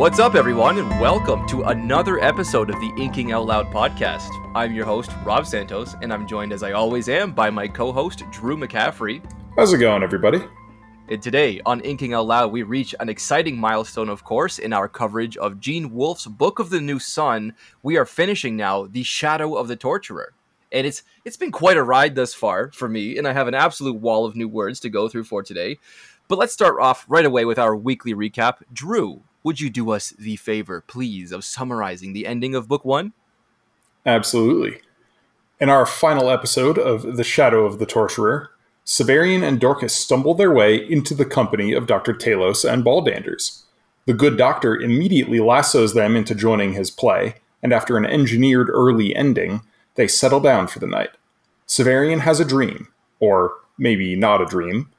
What's up, everyone, and welcome to another episode of the Inking Out Loud podcast. I'm your host, Rob Santos, and I'm joined, as I always am, by my co host, Drew McCaffrey. How's it going, everybody? And today on Inking Out Loud, we reach an exciting milestone, of course, in our coverage of Gene Wolfe's Book of the New Sun. We are finishing now The Shadow of the Torturer. And it's it's been quite a ride thus far for me, and I have an absolute wall of new words to go through for today. But let's start off right away with our weekly recap. Drew, would you do us the favor, please, of summarizing the ending of book one? Absolutely. In our final episode of The Shadow of the Torturer, Severian and Dorcas stumble their way into the company of Dr. Talos and Baldanders. The good doctor immediately lassos them into joining his play, and after an engineered early ending, they settle down for the night. Severian has a dream, or maybe not a dream,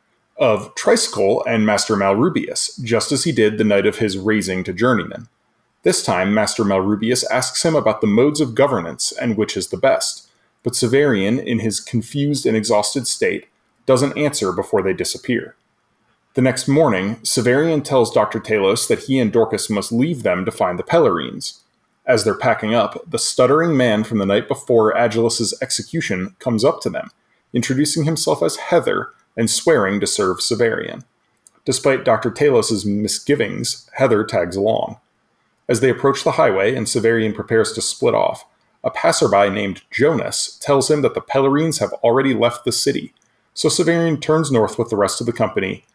of Triskele and Master Malrubius, just as he did the night of his raising to journeyman. This time, Master Malrubius asks him about the modes of governance and which is the best, but Severian, in his confused and exhausted state, doesn't answer before they disappear. The next morning, Severian tells Dr. Talos that he and Dorcas must leave them to find the Pelerines. As they're packing up, the stuttering man from the night before Agilus's execution comes up to them, introducing himself as Hethor and swearing to serve Severian. Despite Dr. Talos's misgivings, Hethor tags along. As they approach the highway and Severian prepares to split off, a passerby named Jonas tells him that the Pelerines have already left the city, so Severian turns north with the rest of the company.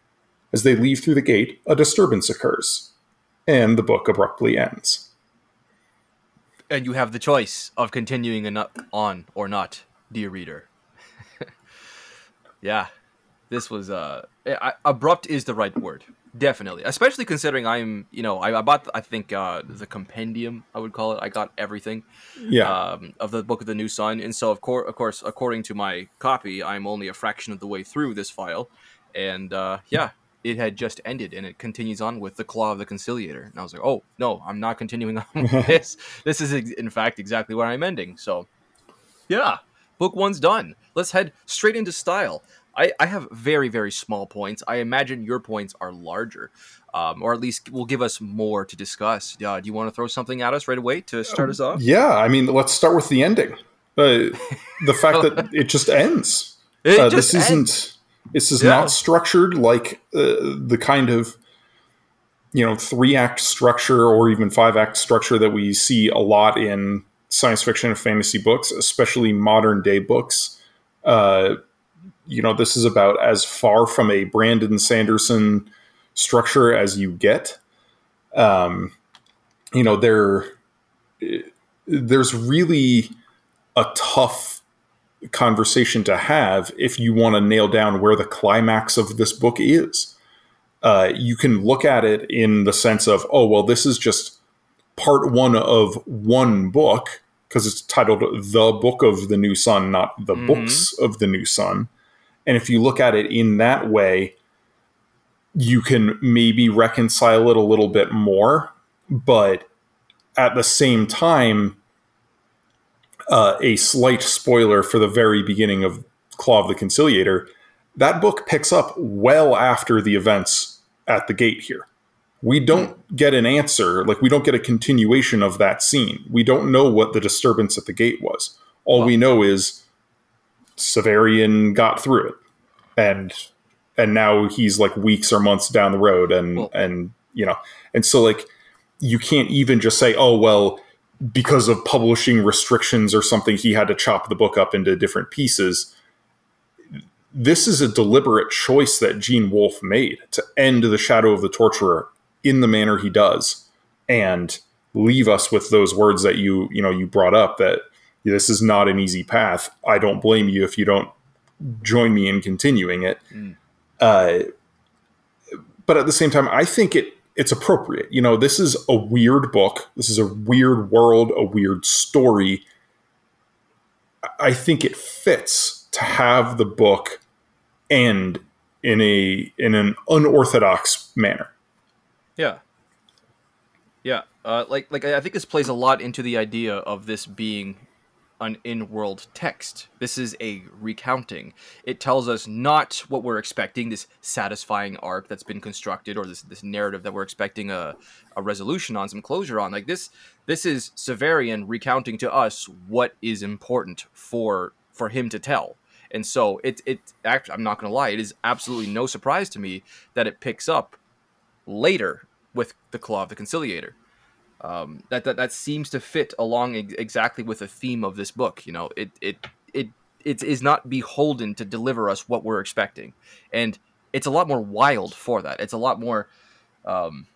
As they leave through the gate, a disturbance occurs, and the book abruptly ends. And you have the choice of continuing on or not, dear reader. yeah, this was uh I, abrupt is the right word. Definitely. Especially considering i'm you know i, I bought i think uh the compendium i would call it. I got everything yeah. um, of the book of the new sun. And so of course of course according to my copy i'm only a fraction of the way through this file. And uh yeah it had just ended and it continues on with the claw of the conciliator. And i was like oh no i'm not continuing on with this. This is in fact exactly where i'm ending. So yeah book one's done. Let's head straight into style I, I have very very small points. I imagine your points are larger, um, or at least will give us more to discuss. Uh, do you want to throw something at us right away to start us off? Yeah, I mean, let's start with the ending. Uh, the fact that it just ends. It uh, just this ends. isn't. This is yeah. not structured like uh, the kind of you know three act structure or even five act structure that we see a lot in science fiction and fantasy books, especially modern day books. Uh, you know, this is about as far from a Brandon Sanderson structure as you get. Um, you know, there, there's really a tough conversation to have if you want to nail down where the climax of this book is. Uh, you can look at it in the sense of, oh, well, this is just part one of one book because it's titled The Book of the New Sun, not The mm-hmm. Books of the New Sun. And if you look at it in that way, you can maybe reconcile it a little bit more. But at the same time, uh, a slight spoiler for the very beginning of Claw of the Conciliator, that book picks up well after the events at the gate here. We don't get an answer, like we don't get a continuation of that scene. We don't know what the disturbance at the gate was. All we know is Severian got through it, and and now he's like weeks or months down the road, and well, and you know, and so like you can't even just say, oh well, because of publishing restrictions or something, he had to chop the book up into different pieces. This is a deliberate choice that Gene Wolfe made to end the Shadow of the Torturer in the manner he does, and leave us with those words that you you know you brought up that this is not an easy path. I don't blame you if you don't join me in continuing it. Mm. Uh, but at the same time, I think it it's appropriate. You know, this is a weird book. This is a weird world, a weird story. I think it fits to have the book end in a in an unorthodox manner. Yeah. Yeah, uh, like like I think this plays a lot into the idea of this being an in-world text. This is a recounting. It tells us not what we're expecting, this satisfying arc that's been constructed, or this this narrative that we're expecting a, a resolution on, some closure on. Like this, this is Severian recounting to us what is important for for him to tell. And so it it actually, I'm not gonna lie, it is absolutely no surprise to me that it picks up later with the Claw of the Conciliator um, that, that that seems to fit along ex- exactly with the theme of this book. You know, it it it it is not beholden to deliver us what we're expecting, and it's a lot more wild for that. It's a lot more. Um,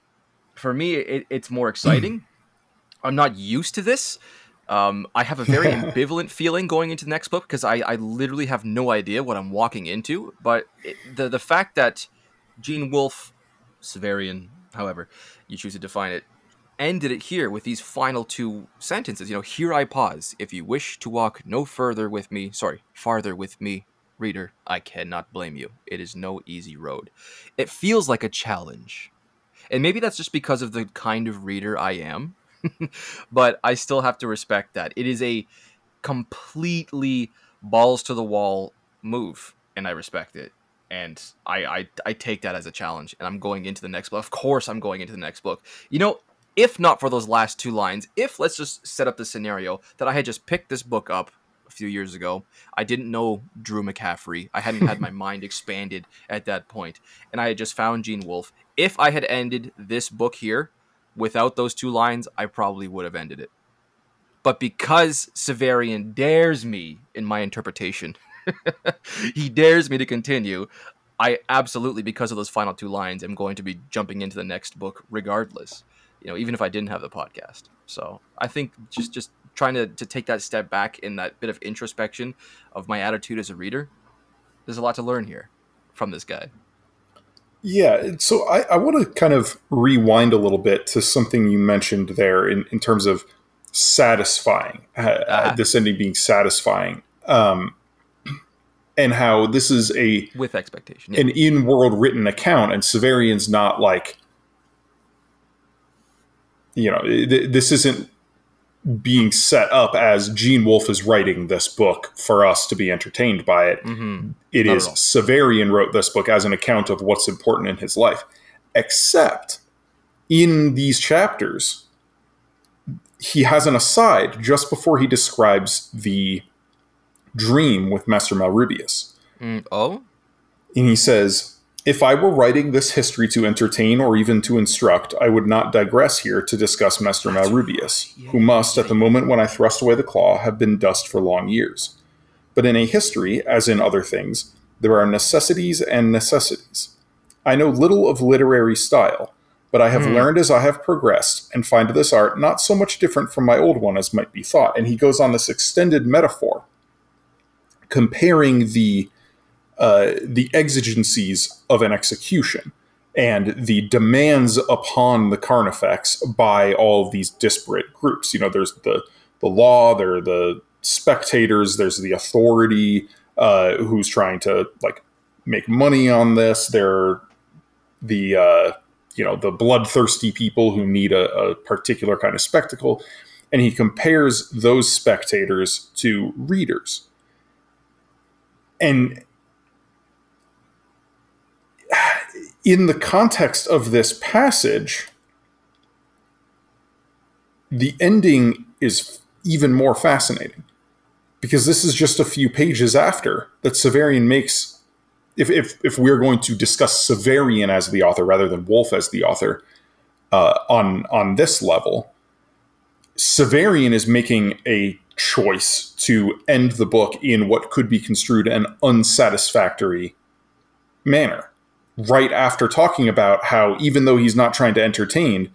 for me, it, it's more exciting. I'm not used to this. Um, I have a very ambivalent feeling going into the next book because I, I literally have no idea what I'm walking into. But it, the the fact that Gene Wolfe, Severian, however you choose to define it, ended it here with these final two sentences. You know, here I pause. If you wish to walk no further with me, sorry, farther with me, reader, I cannot blame you. It is no easy road. It feels like a challenge. And maybe that's just because of the kind of reader I am. but I still have to respect that. It is a completely balls to the wall move, and I respect it. And I, I I take that as a challenge, and I'm going into the next book. Of course, I'm going into the next book. You know, if not for those last two lines, if let's just set up the scenario that I had just picked this book up a few years ago, I didn't know Drew McCaffrey. I hadn't had my mind expanded at that point, and I had just found Gene Wolfe. If I had ended this book here without those two lines, I probably would have ended it. But because Severian dares me in my interpretation, he dares me to continue. I absolutely, because of those final two lines, am going to be jumping into the next book regardless you know, even if I didn't have the podcast. So I think just just trying to, to take that step back in that bit of introspection of my attitude as a reader, there's a lot to learn here from this guy. Yeah, so I, I want to kind of rewind a little bit to something you mentioned there in, in terms of satisfying, uh, uh, this ending being satisfying, um, and how this is a with expectation, yeah. an in-world written account, and Severian's not like you know, th- this isn't being set up as Gene Wolfe is writing this book for us to be entertained by it. Mm-hmm. it is Severian wrote this book as an account of what's important in his life. Except in these chapters, he has an aside just before he describes the dream with Master Malrubius. Mm, oh? And he says, if I were writing this history to entertain or even to instruct, I would not digress here to discuss Master Malrubius, who must, at the moment when I thrust away the claw, have been dust for long years. But in a history, as in other things, there are necessities and necessities. I know little of literary style, but I have mm. learned as I have progressed and find this art not so much different from my old one as might be thought. And he goes on this extended metaphor, comparing the uh, the exigencies of an execution and the demands upon the carnifex by all of these disparate groups. You know, there's the the law, there are the spectators, there's the authority uh, who's trying to like make money on this. There are the uh, you know the bloodthirsty people who need a, a particular kind of spectacle, and he compares those spectators to readers. And in the context of this passage, the ending is even more fascinating because this is just a few pages after that Severian makes. If, if, if we're going to discuss Severian as the author rather than Wolfe as the author uh, on on this level, Severian is making a choice to end the book in what could be construed an unsatisfactory manner right after talking about how even though he's not trying to entertain,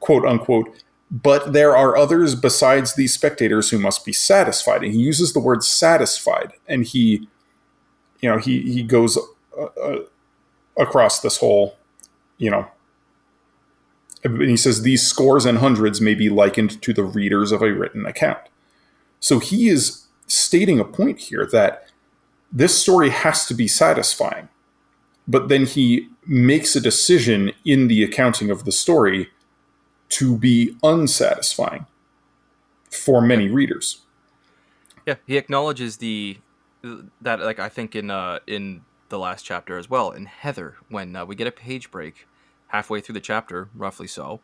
quote unquote, but there are others besides these spectators who must be satisfied. And he uses the word satisfied, and he, you know, he he goes uh, uh, across this whole, you know, and he says these scores and hundreds may be likened to the readers of a written account. So he is stating a point here that this story has to be satisfying but then he makes a decision in the accounting of the story to be unsatisfying for many readers. Yeah, he acknowledges the that like I think in uh in the last chapter as well in Hethor when uh, we get a page break halfway through the chapter, roughly so,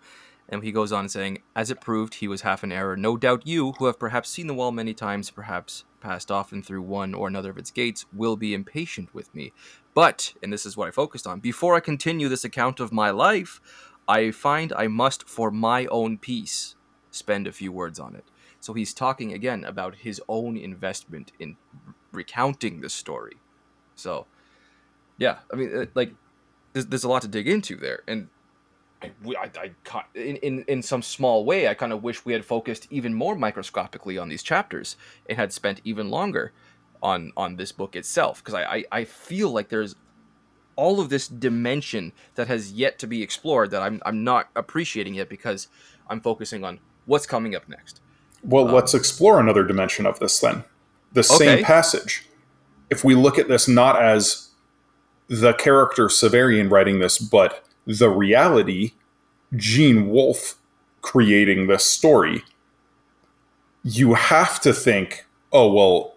and he goes on saying, As it proved, he was half in error. No doubt you, who have perhaps seen the wall many times, perhaps passed often through one or another of its gates, will be impatient with me. But, and this is what I focused on, before I continue this account of my life, I find I must, for my own peace, spend a few words on it. So he's talking again about his own investment in recounting the story. So, yeah, I mean, uh, like, there's, there's a lot to dig into there. And I, I, I, in, in, in some small way, I kind of wish we had focused even more microscopically on these chapters and had spent even longer on on this book itself because I, I, I feel like there's all of this dimension that has yet to be explored that I'm, I'm not appreciating yet because I'm focusing on what's coming up next. Well, um, let's explore another dimension of this then. The okay. same passage. If we look at this not as the character Severian writing this, but the reality, Gene Wolfe creating this story, you have to think, oh well,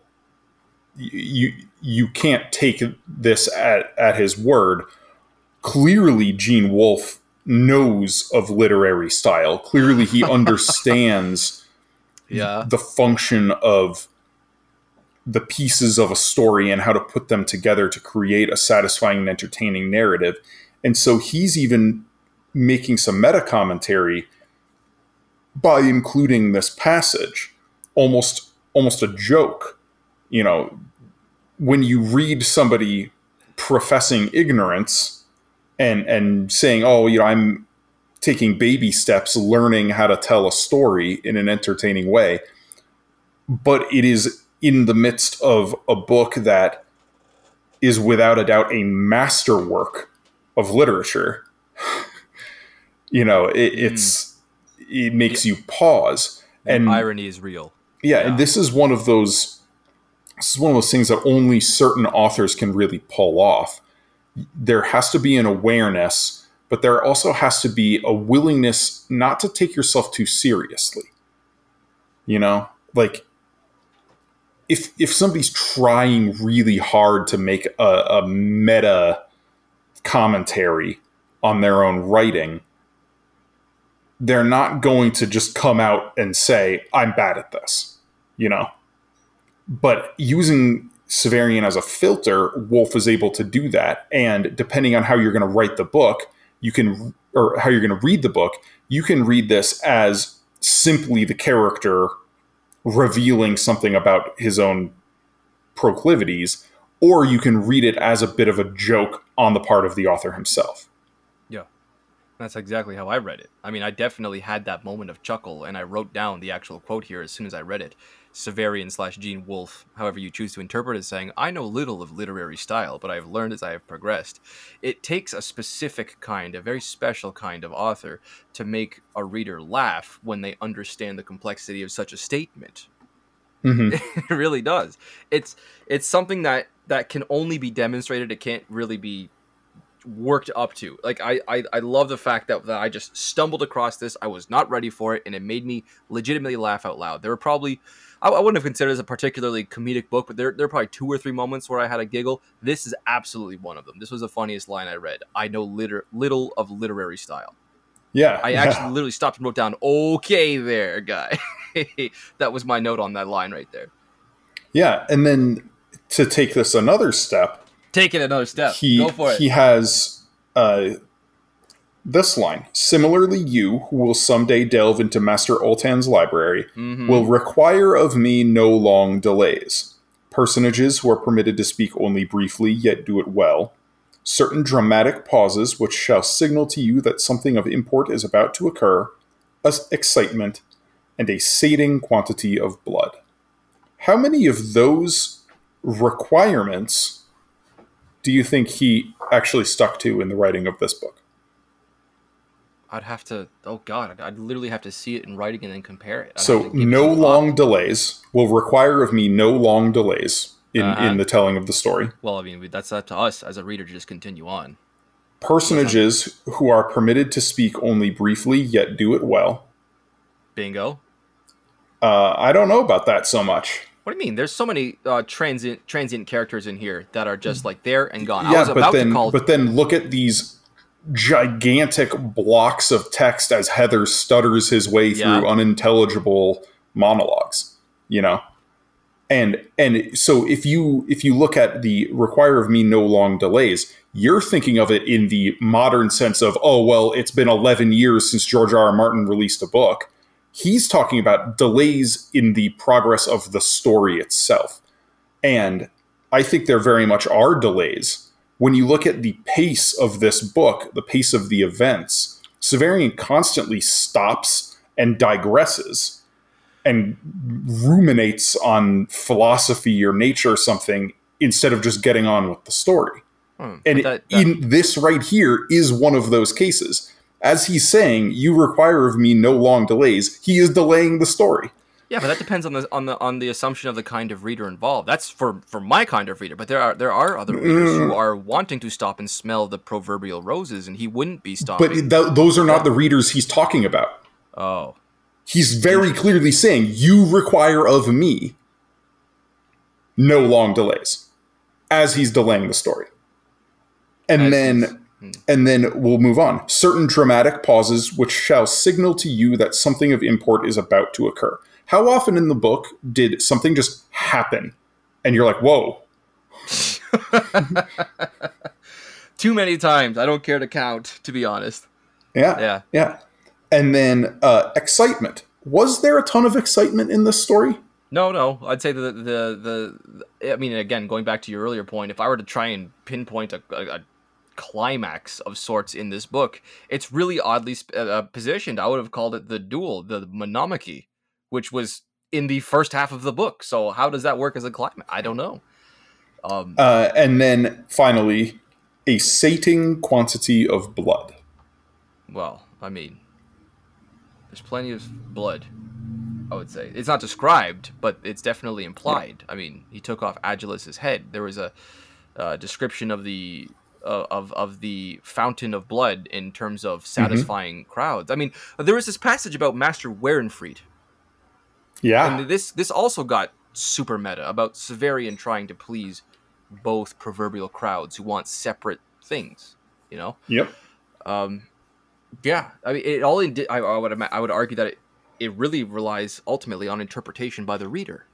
you you can't take this at, at his word. Clearly, Gene Wolfe knows of literary style. Clearly, he understands yeah. the function of the pieces of a story and how to put them together to create a satisfying and entertaining narrative. And so he's even making some meta commentary by including this passage, almost almost a joke. You know, when you read somebody professing ignorance and and saying, "Oh, you know, I'm taking baby steps learning how to tell a story in an entertaining way," but it is in the midst of a book that is without a doubt a masterwork of literature, you know, it, it's hmm. it makes you pause. And irony is real. Yeah, yeah, and this is one of those. This is one of those things that only certain authors can really pull off. There has to be an awareness, but there also has to be a willingness not to take yourself too seriously. You know, like if if somebody's trying really hard to make a, a meta commentary on their own writing, they're not going to just come out and say, I'm bad at this, you know? But using Severian as a filter, Wolfe is able to do that. And depending on how you're going to write the book, you can, or how you're going to read the book, you can read this as simply the character revealing something about his own proclivities or you can read it as a bit of a joke on the part of the author himself. Yeah. That's exactly how I read it. I mean, I definitely had that moment of chuckle, and I wrote down the actual quote here as soon as I read it. Severian slash Gene Wolfe, however you choose to interpret it, saying, I know little of literary style, but I have learned as I have progressed. It takes a specific kind, a very special kind of author to make a reader laugh when they understand the complexity of such a statement. Mm-hmm. it really does. It's it's something that that can only be demonstrated. It can't really be worked up to. Like I, I, I love the fact that, that I just stumbled across this. I was not ready for it, and it made me legitimately laugh out loud. There were probably I, I wouldn't have considered as a particularly comedic book, but there there are probably two or three moments where I had a giggle. This is absolutely one of them. This was the funniest line I read. I know liter- little of literary style. Yeah, I yeah. actually literally stopped and wrote down, "Okay, there, guy." that was my note on that line right there. Yeah, and then to take this another step, take it another step. He, Go for it. He has uh, this line. Similarly, you, who will someday delve into Master Ultan's library, mm-hmm. will require of me no long delays. Personages who are permitted to speak only briefly, yet do it well. Certain dramatic pauses which shall signal to you that something of import is about to occur, excitement, and a sating quantity of blood. How many of those requirements do you think he actually stuck to in the writing of this book? I'd have to. Oh God, I'd, literally have to see it in writing and then compare it. I'd so no long delays will require of me no long delays in uh-huh. in the telling of the story. Well, I mean that's up to us as a reader to just continue on. Personages who are permitted to speak only briefly yet do it well. Bingo. Uh, I don't know about that so much. What do you mean? There's so many uh, transient transient characters in here that are just like there and gone. I yeah, was but about then to call but then look at these gigantic blocks of text as Hethor stutters his way Yeah. through unintelligible monologues, you know? And and so if you if you look at the require of me no long delays, you're thinking of it in the modern sense of, oh well, it's been 11 years since George R. R. Martin released a book. He's talking about delays in the progress of the story itself. And I think there very much are delays. When you look at the pace of this book, the pace of the events, Severian constantly stops and digresses and ruminates on philosophy or nature or something instead of just getting on with the story. Hmm, And that- that- in this right here is one of those cases. As he's saying, you require of me no long delays, he is delaying the story. Yeah, but that depends on the on the on the assumption of the kind of reader involved. That's for for my kind of reader. But there are there are other readers Mm. who are wanting to stop and smell the proverbial roses, and he wouldn't be stopping. But th- those are not the readers he's talking about. oh, He's very clearly saying, You require of me no long delays as he's delaying the story. And As then and then we'll move on. Certain dramatic pauses which shall signal to you that something of import is about to occur. How often in the book did something just happen and you're like, whoa, too many times. I don't care to count, to be honest. yeah, Yeah. yeah. And then uh, excitement. Was there a ton of excitement in this story? No, no. I'd say the, the the I mean, again, going back to your earlier point, if I were to try and pinpoint a, a, a climax of sorts in this book, it's really oddly sp- uh, positioned. I would have called it the duel, the monomachy, which was in the first half of the book. So how does that work as a climax? I don't know. Um, Uh, and then finally, a sating quantity of blood. well, I mean, there's plenty of blood. I would say it's not described, but it's definitely implied. I mean, he took off Agilus's head. There was a uh, description of the uh, of of the fountain of blood in terms of satisfying crowds. I mean, there was this passage about Master Warenfried, Yeah. and this this also got super meta about Severian trying to please both proverbial crowds who want separate things. You know. Yep. Um, yeah, I mean, it all. Indi- I, I would I would argue that it, it really relies ultimately on interpretation by the reader.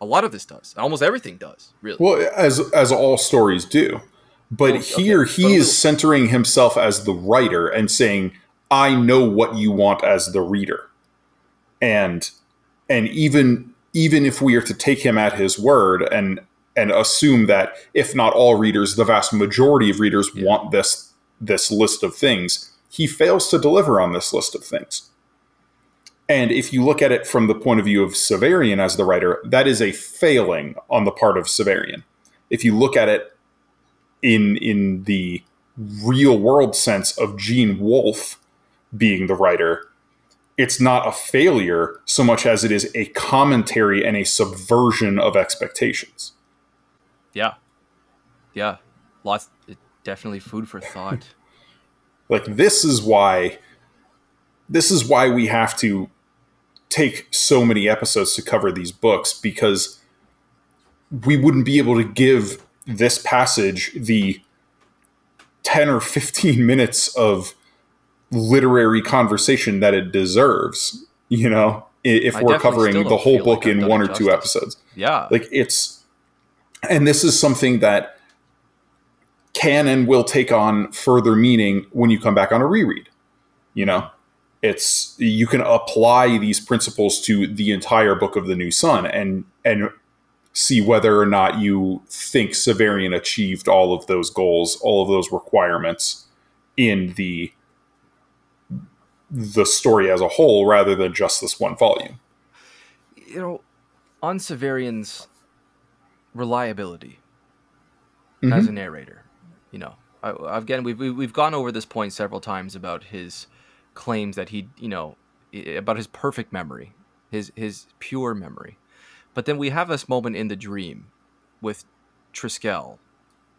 A lot of this does. Almost everything does. Really. Well, as as all stories do. But oh, okay, here but a he little- is centering himself as the writer and saying, "I know what you want as the reader." And and even even if we are to take him at his word and and assume that if not all readers, the vast majority of readers Yeah. want this this list of things, he fails to deliver on this list of things. And if you look at it from the point of view of Severian as the writer, that is a failing on the part of Severian. If you look at it in in the real world sense of Gene Wolfe being the writer, it's not a failure so much as it is a commentary and a subversion of expectations. yeah. Yeah. Lots. Definitely food for thought. Like this is why this is why we have to take so many episodes to cover these books because we wouldn't be able to give this passage the 10 or 15 minutes of literary conversation that it deserves, you know, if I we're covering the whole book like in one or two episodes. Yeah. like it's and this is something that can and will take on further meaning when you come back on a reread you know? It's you can apply these principles to the entire book of the new sun and and see whether or not you think Severian achieved all of those goals all of those requirements in the the story as a whole rather than just this one volume. You know, on Severian's reliability mm-hmm. as a narrator, you know, I, again we've we- we've gone over this point several times about his claims that he, you know, about his perfect memory, his his pure memory, but then we have this moment in the dream with Triskele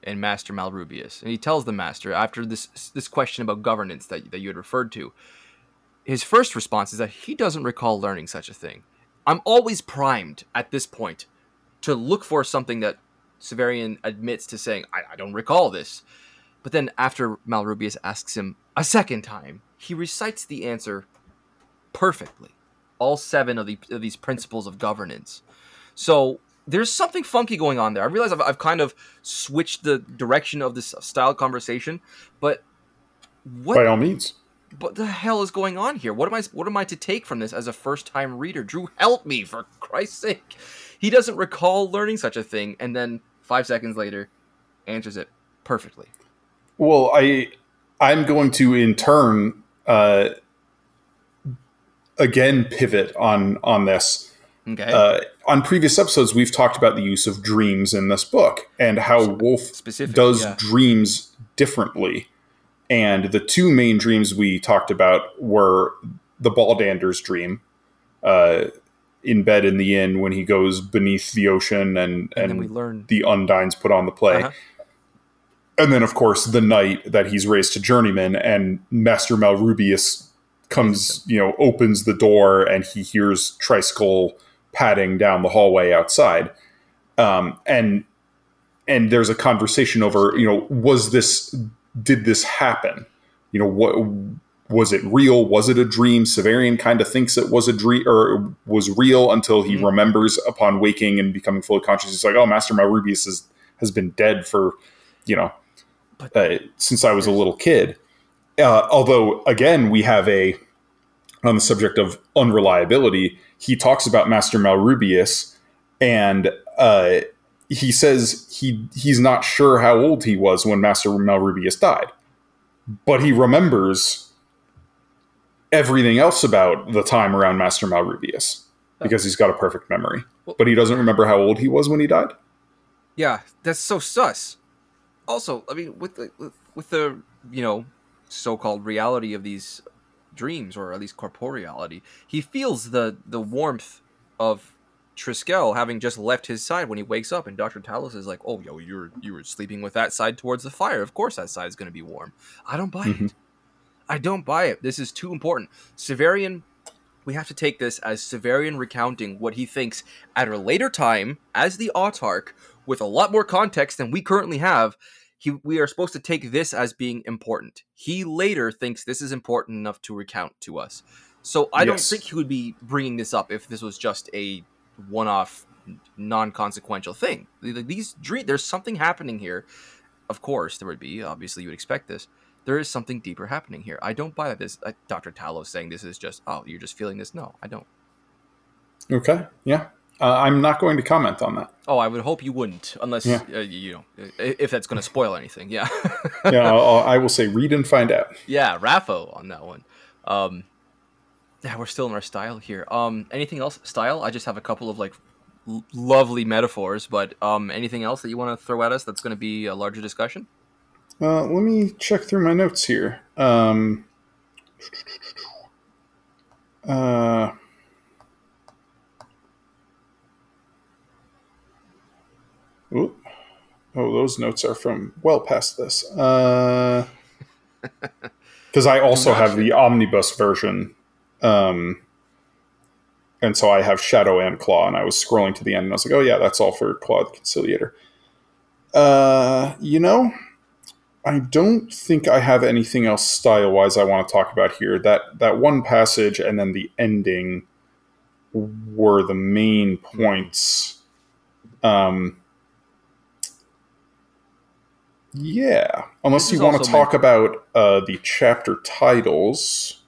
and Master Malrubius, and he tells the Master after this this question about governance that that you had referred to, his first response is that he doesn't recall learning such a thing. I'm always primed at this point to look for something that Severian admits to saying, I, I don't recall this. But then after Malrubius asks him a second time, he recites the answer perfectly. All seven of, the, of these principles of governance. So there's something funky going on there. I realize I've, I've kind of switched the direction of this style conversation, but what? By all means. What the hell is going on here? What am I? What am I to take from this as a first-time reader? Drew, help me for Christ's sake! He doesn't recall learning such a thing, and then five seconds later, answers it perfectly. Well, I I'm going to in turn uh, again pivot on on this. Okay. Uh, on previous episodes, we've talked about the use of dreams in this book and how Wolfe Specific, does yeah. dreams differently. And the two main dreams we talked about were the Baldander's dream, uh, in bed in the inn when he goes beneath the ocean and, and, and we learn the Undines put on the play. Uh-huh. And then, of course, the night that he's raised to journeyman and Master Malrubius comes, you know, opens the door and he hears Triskele padding down the hallway outside. Um, and and there's a conversation over, you know, was this did this happen? You know, what was it real? Was it a dream? Severian kind of thinks it was a dream or was real until he mm-hmm. remembers upon waking and becoming fully conscious. He's like, oh, Master Malrubius is, has been dead for, you know, uh, since I was a little kid. Uh, although, again, we have a, on the subject of unreliability, he talks about Master Malrubius and uh, he says he he's not sure how old he was when Master Malrubius died, but he remembers everything else about the time around Master Malrubius because he's got a perfect memory. But he doesn't remember how old he was when he died. Yeah, that's so sus. Also, I mean, with the with the you know so-called reality of these dreams, or at least corporeality, he feels the the warmth of Triskele having just left his side when he wakes up, and Doctor Talos is like, "Oh, yo, you're you were sleeping with that side towards the fire. Of course, that side is going to be warm." I don't buy mm-hmm. it. I don't buy it. This is too important. Severian, we have to take this as Severian recounting what he thinks at a later time as the Autarch, with a lot more context than we currently have. He, we are supposed to take this as being important. He later thinks this is important enough to recount to us. So I yes. don't think he would be bringing this up if this was just a one-off non-consequential thing. These dream there's something happening here. Of course there would be. Obviously you would expect this. There is something deeper happening here. I don't buy that this uh, dr talos saying this is just oh you're just feeling this. No i don't. Okay yeah uh, i'm not going to comment on that oh i would hope you wouldn't unless yeah. uh, you know if that's going to spoil anything yeah yeah I'll, I will say read and find out yeah RAFO on that one um yeah, we're still in our style here. Um, anything else? Style? I just have a couple of like l- lovely metaphors, but um, anything else that you want to throw at us that's going to be a larger discussion? Uh, let me check through my notes here. Um, uh, ooh, oh, those notes are from well past this. Because uh, I also have the omnibus version um, and so I have Shadow and Claw, and I was scrolling to the end, and I was like, oh yeah, that's all for Claw the Conciliator. Uh, you know, I don't think I have anything else style wise I want to talk about here. That that one passage and then the ending were the main points. Um, yeah, unless you want to talk about uh, the chapter titles.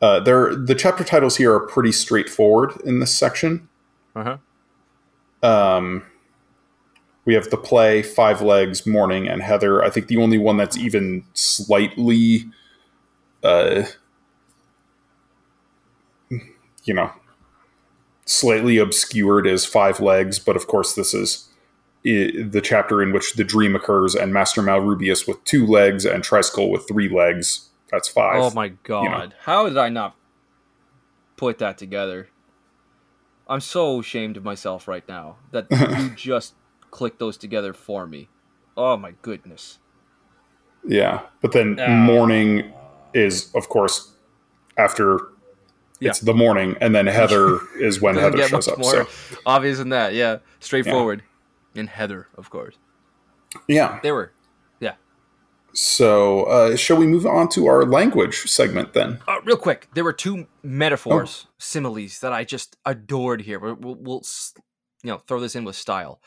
Uh, there, the chapter titles here are pretty straightforward in this section. Uh huh. Um, we have the play, Five Legs, Morning, and Hethor. I think the only one that's even slightly, uh, you know, slightly obscured is Five Legs, but of course, this is the chapter in which the dream occurs, and Master Malrubius with two legs and Triskele with three legs that's five. Oh my god! You know. How did I not put that together? I'm so ashamed of myself right now that you just clicked those together for me. Oh my goodness. Yeah, but then uh, morning is, of course, after Yeah. it's the morning, and then Hethor is when Hethor shows up. more So obvious than that. Yeah, straightforward. And Hethor, of course. yeah. They were. Yeah. So uh, shall we move on to our language segment then? Uh, real quick, there were two metaphors, similes that I just adored here. We'll, we'll, we'll you know throw this in with style.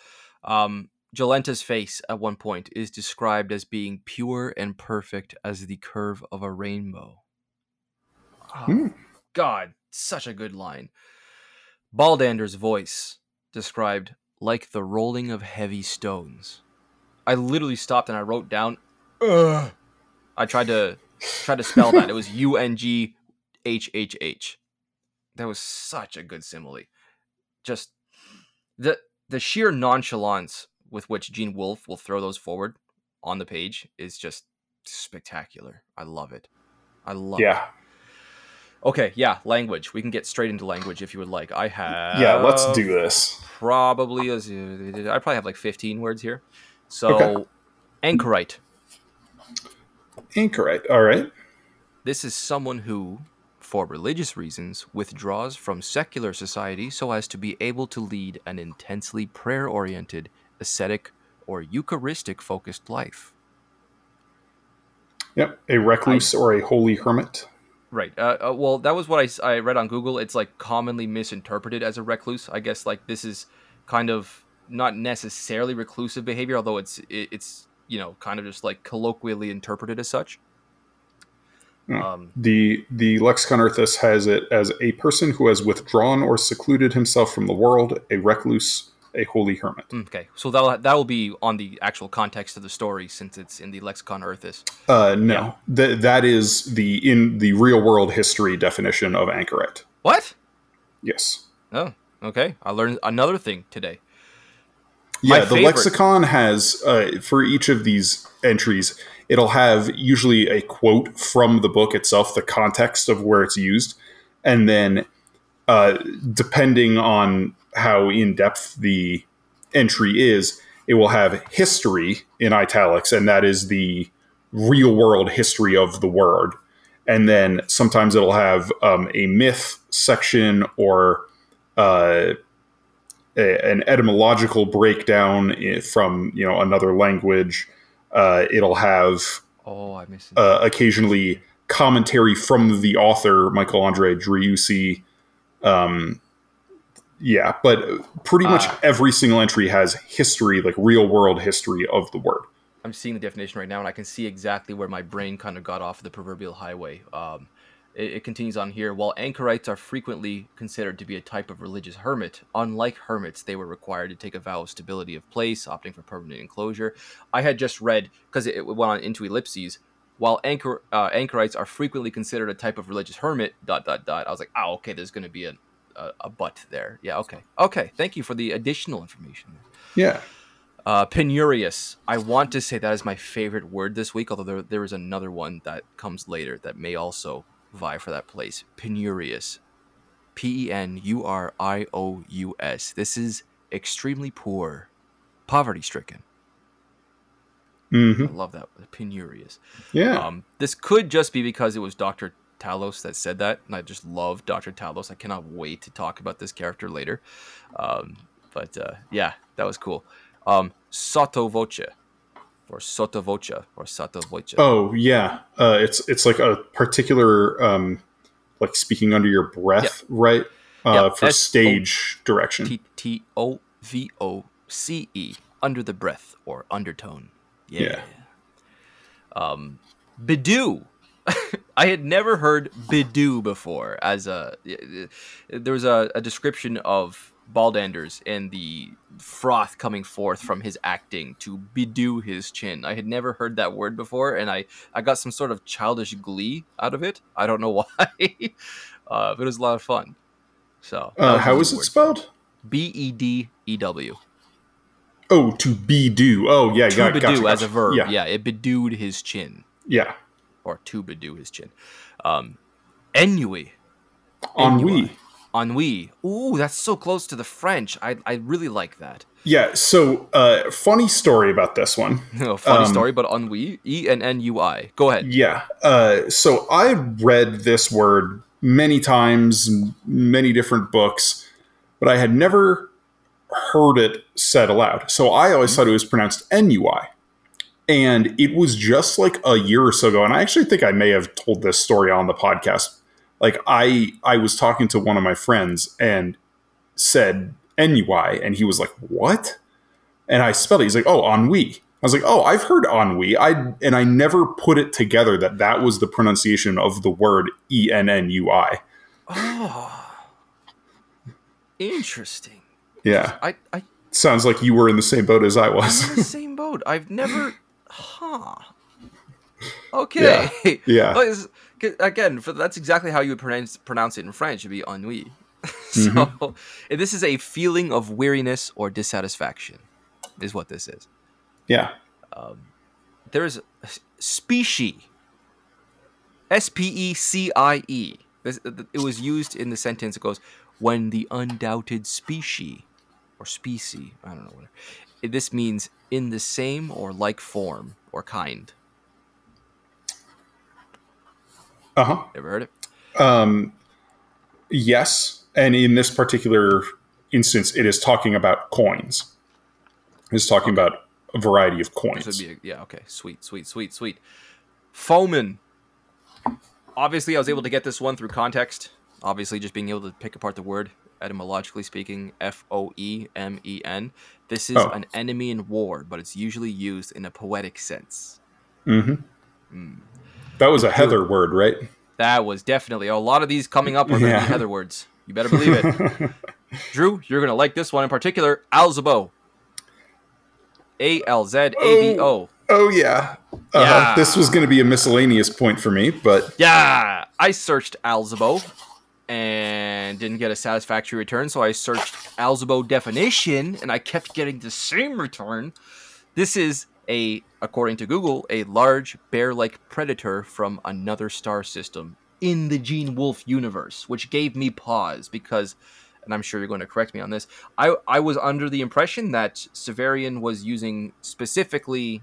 Um, Jolenta's face at one point is described as being pure and perfect as the curve of a rainbow. Oh, Hmm. God, such a good line. Baldander's voice described like the rolling of heavy stones. I literally stopped and I wrote down. Ugh. I tried to tried to spell that. It was U N G H H H. That was such a good simile. Just the the sheer nonchalance with which Gene Wolfe will throw those forward on the page is just spectacular. I love it. I love it. Okay, yeah, language. We can get straight into language if you would like. I have yeah. Let's do this. probably as I probably have like 15 words here. So Okay. anchorite. Anchorite. All right. This is someone who, for religious reasons, withdraws from secular society so as to be able to lead an intensely prayer oriented, ascetic, or Eucharistic focused life. Yep. A recluse or a holy hermit. Right. Uh, uh, well, that was what I, I read on Google. It's like commonly misinterpreted as a recluse. I guess like this is kind of not necessarily reclusive behavior, although it's it, it's you know kind of just like colloquially interpreted as such. Hmm. Um, The the Lexicon Urthus has it as a person who has withdrawn or secluded himself from the world, a recluse, a holy hermit. okay, so that that will be on the actual context of the story since it's in the Lexicon Urthus. Uh, no, Yeah. Th- that is the in the real world history definition of anchorite. What? Yes. Oh, okay. I learned another thing today. My Yeah, the favorite- lexicon has uh, for each of these entries, it'll have usually a quote from the book itself, the context of where it's used, and then uh, depending on how in depth the entry is, it will have history in italics, and that is the real world history of the word. And then sometimes it'll have um, a myth section or uh, a, an etymological breakdown from you know another language. Uh, it'll have Oh, I missed it. uh, occasionally commentary from the author Michael Andre Driussi. Um, yeah, but pretty much Ah. every single entry has history, like real world history of the word. I'm seeing the definition right now, and I can see exactly where my brain kind of got off the proverbial highway. Um, it, it continues on here. While anchorites are frequently considered to be a type of religious hermit, unlike hermits, they were required to take a vow of stability of place, opting for permanent enclosure. I had just read because it, it went on into ellipses. While anchor uh, anchorites are frequently considered a type of religious hermit, dot dot dot. I was like, oh, okay, there's going to be a, a a but there. Yeah, okay, okay. Thank you for the additional information. Yeah. Uh, penurious. I want to say that is my favorite word this week, although there, there is another one that comes later that may also vie for that place. Penurious. P E N U R I O U S. This is extremely poor, poverty stricken. hmm I love that. Penurious. Yeah. Um, this could just be because it was Dr. Talos that said that, and I just love Dr. Talos. I cannot wait to talk about this character later. Um, but uh, yeah, that was cool. Um, sotto voce, or sotto voce, or sotto voce. oh yeah. Uh, it's it's like a particular um, like speaking under your breath, right? Uh, for stage direction. T T O V O C E, under the breath or undertone. Yeah. Yeah. Um, Bidoo. I had never heard Bidoo before. As a there was a, a description of Baldanders and the froth coming forth from his acting to bedew his chin. I had never heard that word before, and I I got some sort of childish glee out of it. I don't know why, uh, but it was a lot of fun. So Uh, was how is it spelled? B E D E W. Oh, to bedew. Oh, yeah, To got, bedew gotcha, as a verb. Yeah, Yeah. it bedewed his chin, yeah. Or to bedew his chin. Um, ennui. Ennui. Ennui. Ooh, that's so close to the French. I, I really like that. Yeah. So, uh, funny story about this one. Funny Um, story, but ennui. E N N U I. Go ahead. Yeah. Uh, so I read this word many times, many different books, but I had never heard it said aloud. So I always thought it was pronounced NUI. And it was just like a year or so ago. And I actually think I may have told this story on the podcast. Like I I was talking to one of my friends and said NUI, and he was like, What? And I spelled it. He's like, Oh, ennui. I was like, Oh, I've heard ennui. I and I never put it together that that was the pronunciation of the word E N N U I. Oh, interesting. Yeah. I, I Sounds like you were in the same boat as I in the was. same boat. I've never, huh? Okay. Yeah. But it's- again, for, that's exactly how you would pronounce pronounce it in French. It'd be ennui. so Mm-hmm. this is a feeling of weariness or dissatisfaction, is what this is. yeah. Um, There's a species. S P E C I E. This- It was used in the sentence. It goes, "When the undoubted species or species, I don't know what. This means in the same or like form or kind. Uh huh. Ever heard it? Um, yes, and in this particular instance, it is talking about coins. It's talking about a variety of coins. be a, yeah. Okay. Sweet. Sweet. Sweet. Sweet. Foeman. Obviously, I was able to get this one through context. Obviously, just being able to pick apart the word etymologically speaking, F O E M E N. This is Oh. an enemy in war, but it's usually used in a poetic sense. hmm That was a Hethor word, right? That was definitely a lot of these coming up are going to be Hethor words. You better believe it. Drew, you're going to like this one in particular. Alzabo. A L Z A B O. Oh yeah. Uh, Yeah. This was going to be a miscellaneous point for me, but Yeah, I searched Alzabo and didn't get a satisfactory return, so I searched Alzabo definition and I kept getting the same return. This is a, according to Google, a large bear-like predator from another star system in the Gene Wolfe universe, which gave me pause because and I'm sure you're going to correct me on this. I I was under the impression that Severian was using specifically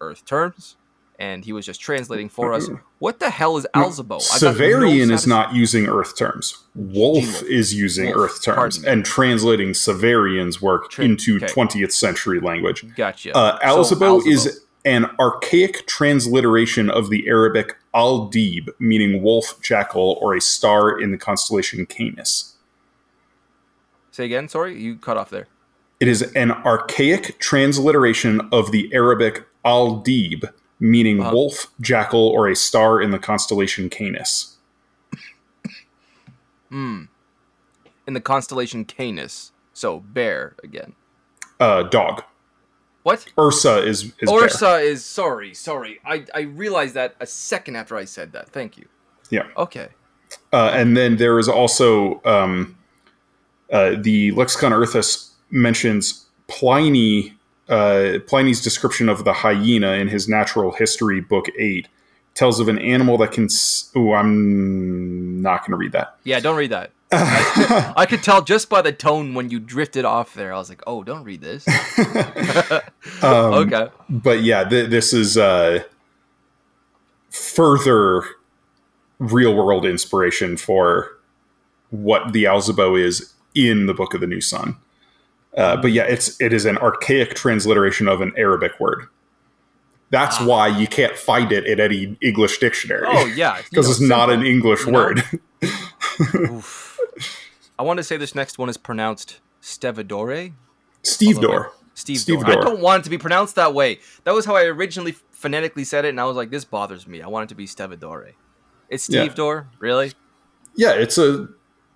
Earth terms, and he was just translating for us. What the hell is no Severian is not using Earth terms. Wolfe Wolfe. is using Wolfe, Earth terms and translating Severian's work into okay. 20th century language. Gotcha. Uh, So, Alzabo Alzabo. is an archaic transliteration of the Arabic Al Dib, meaning wolf, jackal, or a star in the constellation Canis. Say again. Sorry, you cut off there. It is an archaic transliteration of the Arabic Al Dib, meaning Uh-huh. wolf, jackal, or a star in the constellation Canis. Hmm. In the constellation Canis. So bear again. Uh, dog. What? Ursa is, is bear. Ursa is sorry, sorry. I I realized that a second after I said that. Thank you. Yeah. Okay. Uh, and then there is also um, uh, the Lexicon Urthus mentions Pliny. Uh, Pliny's description of the hyena in his Natural History, Book Eight, tells of an animal that can. S- oh, I'm not going to read that. Yeah, don't read that. I could tell just by the tone when you drifted off there. I was like, "Oh, don't read this." Um, okay. But yeah, th- this is uh, further real world inspiration for what the Alzabo is in the Book of the New Sun. Uh, but yeah, it's it is an archaic transliteration of an Arabic word. That's Ah. why you can't find it in any English dictionary. Oh yeah, because it's not an. English word. I want to say this next one is pronounced Stevedore. Steve Door. Steve, Steve Door. I don't want it to be pronounced that way. That was how I originally phonetically said it, and I was like, "This bothers me. I want it to be Stevedore." It's Steve Yeah. Door, really? Yeah, it's a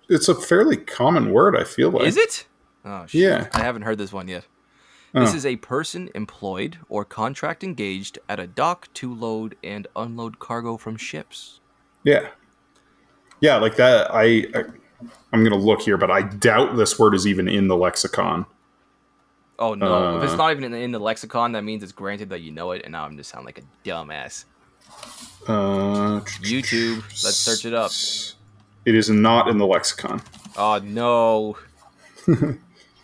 it's a fairly common word. I feel like. Is it? Oh shit. Yeah. I haven't heard this one yet. This Oh. is a person employed or contract engaged at a dock to load and unload cargo from ships. Yeah. Yeah, like that. I, I I'm gonna look here, but I doubt this word is even in the lexicon. Oh no! if it's Uh. not even in the, in the lexicon, that means it's granted that you know it, and now I'm just sound like a dumbass. Uh, YouTube, let's search it up. It is not in the lexicon. Oh no!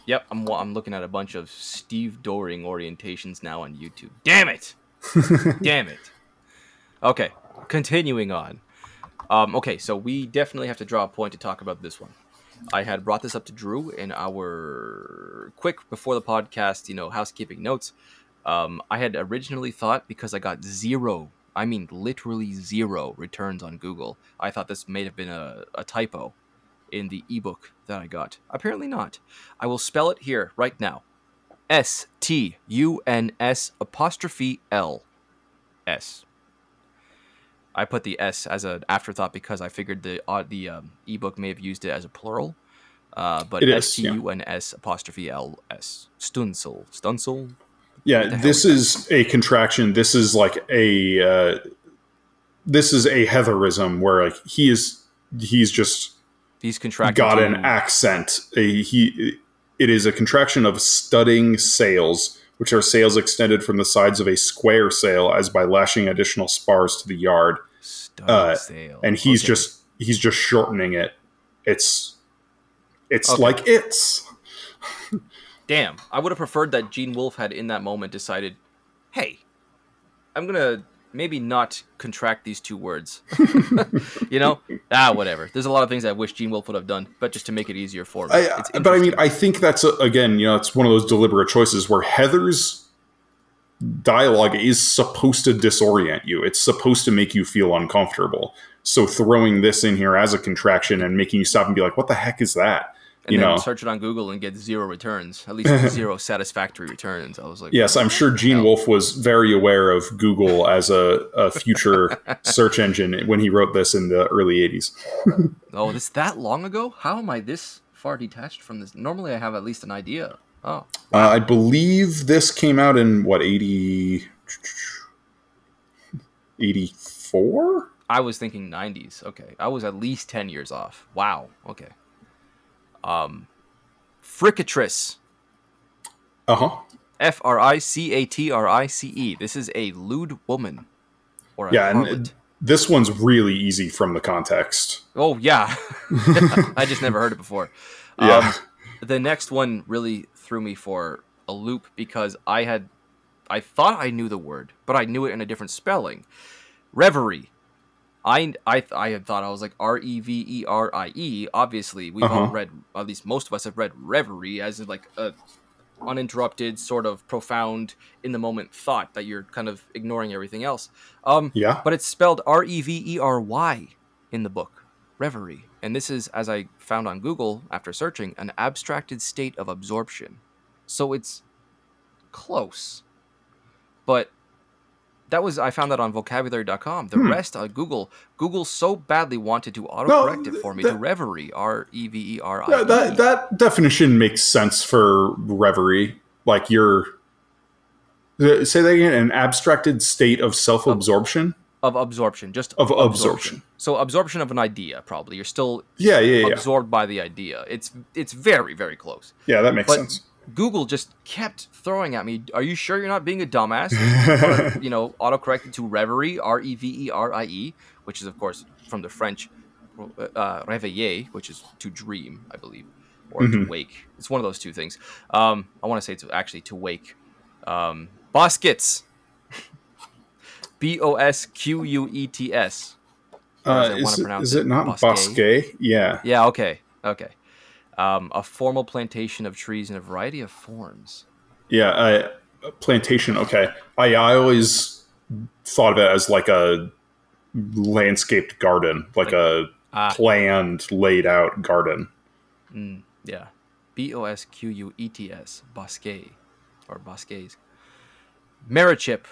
yep, I'm I'm looking at a bunch of Steve Doring orientations now on YouTube. Damn it! Damn it! Okay, continuing on. Um, okay, so we definitely have to draw a point to talk about this one. I had brought this up to Drew in our quick before the podcast, you know, housekeeping notes. Um, I had originally thought because I got zero, I mean literally zero returns on Google, I thought this may have been a, a typo in the ebook that I got. Apparently not. I will spell it here right now. S T U N S apostrophe L S. I put the S as an afterthought because I figured the uh, the um, ebook may have used it as a plural. Uh, but S T U N S apostrophe L S. Stunsel. Stunsel? Yeah, this is a contraction. This is like a uh, this is a Hethorism where like he is he's just He's contracted. got an accent. A, he it is a contraction of studding sails, which are sails extended from the sides of a square sail as by lashing additional spars to the yard. Uh, sail. And he's Okay. just he's just shortening it. It's it's Okay. like it's Damn, I would have preferred that Gene Wolfe had in that moment decided, hey, I'm gonna maybe not contract these two words. you know? Ah, whatever. There's a lot of things I wish Gene Wolfe would have done, but just to make it easier for me. I, but I mean. I think that's a, again, you know, it's one of those deliberate choices where Hethor's dialogue is supposed to disorient you. It's supposed to make you feel uncomfortable. So throwing this in here as a contraction and making you stop and be like, "What the heck is that?" And you then know. search it on Google and get zero returns, at least zero satisfactory returns. I was like, Yes, I'm sure Gene? Wolfe was very aware of Google as a, a future search engine when he wrote this in the early '80s. oh, this that long ago? How am I this far detached from this? Normally, I have at least an idea. Oh, Uh, I believe this came out in what 80 84? I was thinking 90s. Okay, I was at least 10 years off. Wow. Okay. Um, Fricatrice. Uh-huh. F R I C A T R I C E. This is a lewd woman. Or a Yeah, and this one's really easy from the context. Oh yeah, I just never heard it before. Yeah. Um, the next one really threw me for a loop because I had, I thought I knew the word, but I knew it in a different spelling. Reverie. I I I had thought I was like R E V E R I E. Obviously, we've all Uh-huh. read. At least most of us have read reverie as like a uninterrupted, sort of profound, in the moment thought that you're kind of ignoring everything else. Um, Yeah. but it's spelled R E V E R Y in the book, reverie. And this is, as I found on Google after searching, an abstracted state of absorption. So it's close. But that was, I found that on vocabulary.com. The Hmm. rest on Google, Google so badly wanted to autocorrect it for me to reverie, R E V E R I. Yeah, that that definition makes sense for reverie. Like you're uh, say that again, an abstracted state of self-absorption. of absorption, just Of absorption. So absorption of an idea, probably. You're still Yeah, yeah, yeah. absorbed by the idea. It's it's very very close. Yeah, that makes But sense. Google just kept throwing at me. Are you sure you're not being a dumbass? Or, you know, autocorrected to reverie, R E V E R I E, which is of course from the French uh, réveiller, which is to dream, I believe, or to Mhm. wake. It's one of those two things. Um, I want to say it's actually to wake. Um, Bosquets. B O S Q U E T S. Uh, as I wanna is, it, it not Bosque? bosque? Yeah. Yeah, okay. Okay. Um, a formal plantation of trees in a variety of forms. Yeah, uh, plantation. Okay, I I always thought of it as like a landscaped garden, like a Ah. planned, laid out garden. Mm, yeah. B O S Q U E T S. Bosque. Or bosques. Merychip.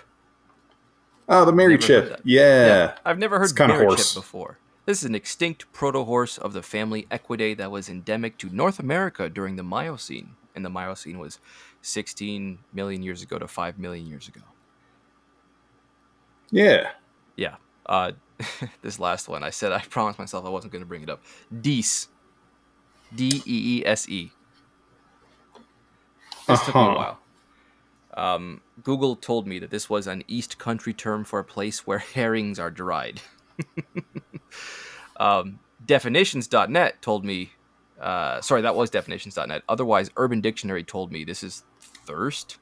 Oh, the Mary Never Chip. that. Yeah. I've never heard kinda merychip horse. before. This is an extinct proto horse of the family Equidae that was endemic to North America during the Miocene. And the Miocene was 16 million years ago to 5 million years ago. Yeah. Yeah. Uh, this last one, I said I promised myself I wasn't going to bring it up. Deese. D E E S E. This took me a Uh-huh. while. Um, Google told me that this was an East Country term for a place where herrings are dried. um, definitions.net told me, uh, sorry, that was definitions.net. Otherwise, Urban Dictionary told me this is thirst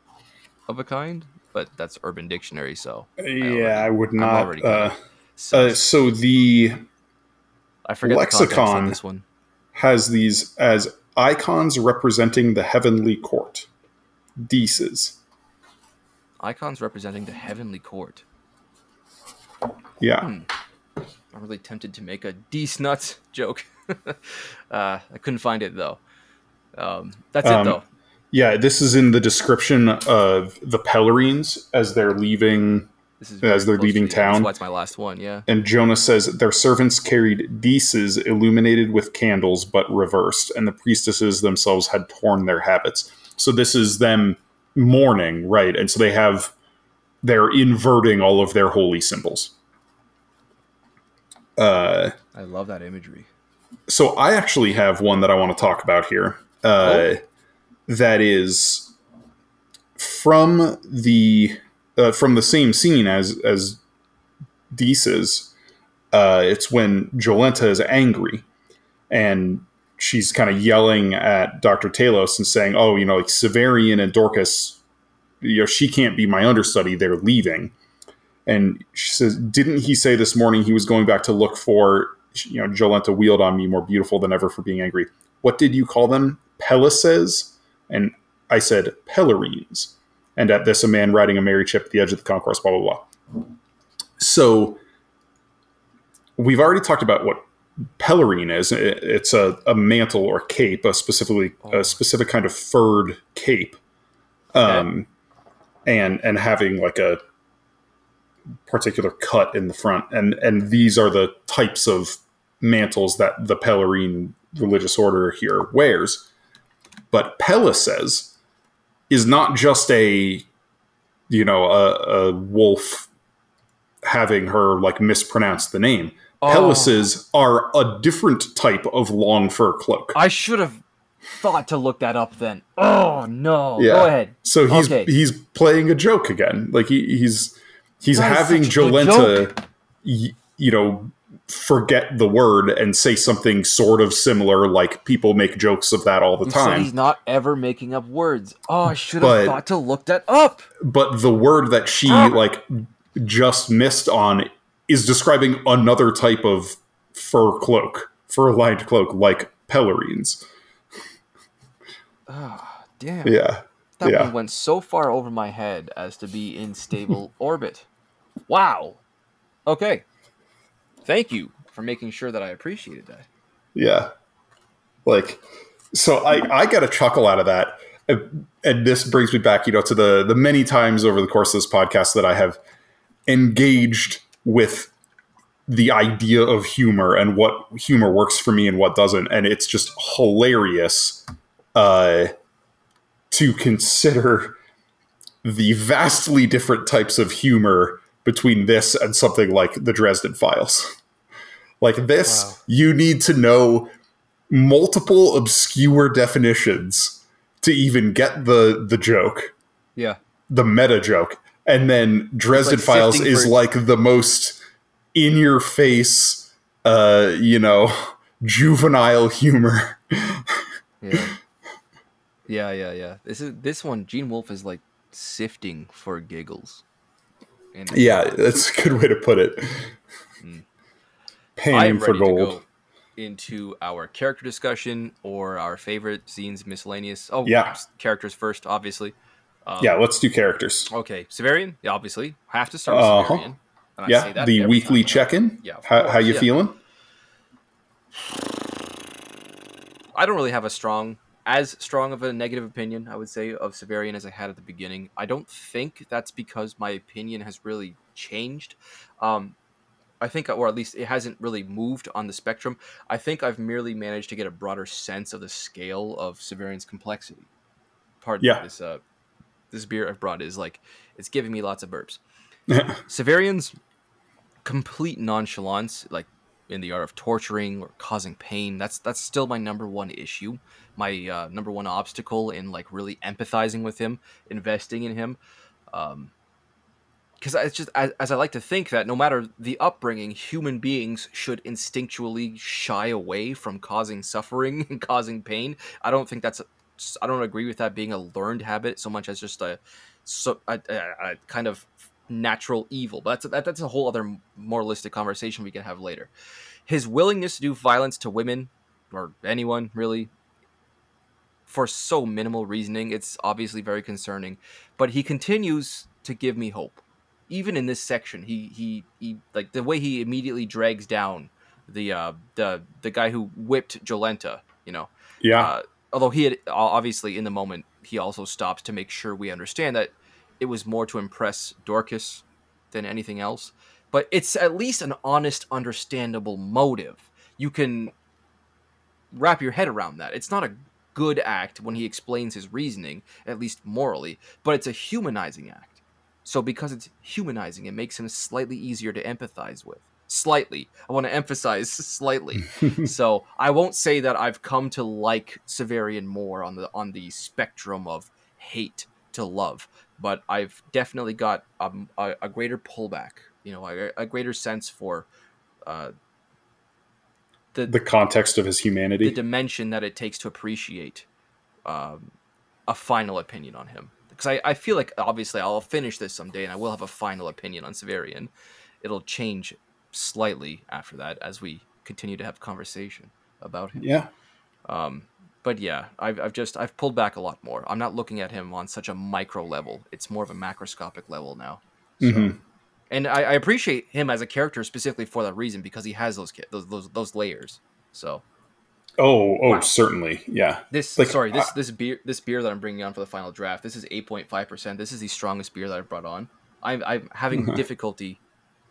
of a kind, but that's Urban Dictionary, so. Yeah, I would not. already Uh, So, uh, so the I forget Lexicon this one. Has these as icons representing the heavenly court. Deces. Icons representing the heavenly court. Yeah. Hmm. I'm really tempted to make a Dees nuts joke. uh, I couldn't find it though. Um, that's Um, it though. Yeah, this is in the description of the Pelerines as they're leaving This is as they're close to leaving the. That's my last one. Yeah. And Jonah says their servants carried deces illuminated with candles, but reversed, and the priestesses themselves had torn their habits. So this is them mourning, right? And so they have they're inverting all of their holy symbols. Uh, I love that imagery. so I actually have one that I want to talk about here. Uh, That is from the uh, from the same scene as as Deese's. Uh, it's when Jolenta is angry, and she's kind of yelling at Doctor Talos and saying, "Oh, you know, like Severian and Dorcas, you know, she can't be my understudy. They're leaving." And she says, "Didn't he say this morning he was going back to look for you know Jolenta wheeled on me more beautiful than ever for being angry? What did you call them? Pellises?" And I said, Pelerines. And at this, a man riding a merychip at the edge of the concourse, blah, blah, blah. So we've already talked about what Pelerine is. It's a, a mantle or cape, a specifically Oh. a specific kind of furred cape. Um, and and having like a particular cut in the front. And and these are the types of mantles that the Pelerine religious order here wears. But Pellises is not just a you know a, a Wolfe having her like mispronounce the name. Oh. Pellises are a different type of long fur cloak. I should have thought to look that up then. Oh no. Yeah. Go ahead. So he's Okay. he's playing a joke again. Like he, he's he's That having such a good Jolenta, y- you know, forget the word and say something sort of similar. Like people make jokes of that all the You time. he's not ever making up words. Oh, I should have thought to look that up. but the word that she Ah. like just missed on is describing another type of fur cloak, fur lined cloak, like Pelerines. Oh, damn. Yeah, That yeah. one went so far over my head as to be in stable orbit. Wow. Okay. Thank you for making sure that I appreciated that. yeah. Like, so I I got a chuckle out of that, and this brings me back, you know, to the the many times over the course of this podcast that I have engaged with the idea of humor and what humor works for me and what doesn't, and it's just hilarious uh, to consider the vastly different types of humor between this and something like the Dresden Files. Like this, Wow. you need to know multiple obscure definitions to even get the the joke, Yeah. the meta joke. And then Dresden like Files is for- like the most in your face, uh, you know, juvenile humor. Yeah. yeah, yeah, yeah. This is this one, Gene Wolfe is like sifting for giggles. And Yeah, that's a good way to put it. Mm. Am for gold. go into our character discussion or our favorite scenes miscellaneous. Oh, Yeah. characters first, obviously. Um, Yeah, let's do characters. Okay, Severian, yeah, obviously. Have to start with Uh-huh. Severian. And I say Yeah, that the weekly time. check-in. Yeah, How, how you yeah. feeling? I don't really have a strong, as strong of a negative opinion, I would say, of Severian as I had at the beginning. I don't think that's because my opinion has really changed. Um, I think, or at least it hasn't really moved on the spectrum. I think I've merely managed to get a broader sense of the scale of Severian's complexity. Pardon Yeah. this. Uh, this beer I've brought is like it's giving me lots of burps. Severian's complete nonchalance, like in the art of torturing or causing pain, that's that's still my number one issue. My uh, number one obstacle in like really empathizing with him, investing in him. Um, because it's just as, as I like to think that no matter the upbringing, human beings should instinctually shy away from causing suffering and causing pain. I don't think that's I don't agree with that being a learned habit so much as just a so a, a, a kind of natural evil. But that's a, that, that's a whole other moralistic conversation we can have later. His willingness to do violence to women or anyone really for so minimal reasoning, it's obviously very concerning. But he continues to give me hope. Even in this section, he he, he like the way he immediately drags down the uh, the the guy who whipped Jolenta, you know. Yeah. Uh, although he had obviously in the moment he also stops to make sure we understand that it was more to impress Dorcas than anything else. But it's at least an honest, understandable motive. You can wrap your head around that. It's not a good act when he explains his reasoning, at least morally, but it's a humanizing act. So because it's humanizing, it makes him slightly easier to empathize with. Slightly. I want to emphasize slightly. so I won't say that I've come to like Severian more on the on the spectrum of hate to love, but I've definitely got a, a, a greater pullback. You know, a, a greater sense for uh, the the context of his humanity, the dimension that it takes to appreciate um, a final opinion on him. Because I, I feel like obviously I'll finish this someday and I will have a final opinion on Severian. It'll change slightly after that as we continue to have conversation about him. Yeah. Um, but yeah, I've, I've just I've pulled back a lot more. I'm not looking at him on such a micro level. It's more of a macroscopic level now. So, mm-hmm. And I, I, appreciate him as a character specifically for that reason because he has those those those, those layers. So. Oh, oh, wow. certainly, yeah. This like, sorry, this this beer this beer that I'm bringing on for the final draft. This is 8.5 percent. This is the strongest beer that I've brought on. I'm I'm having uh-huh. difficulty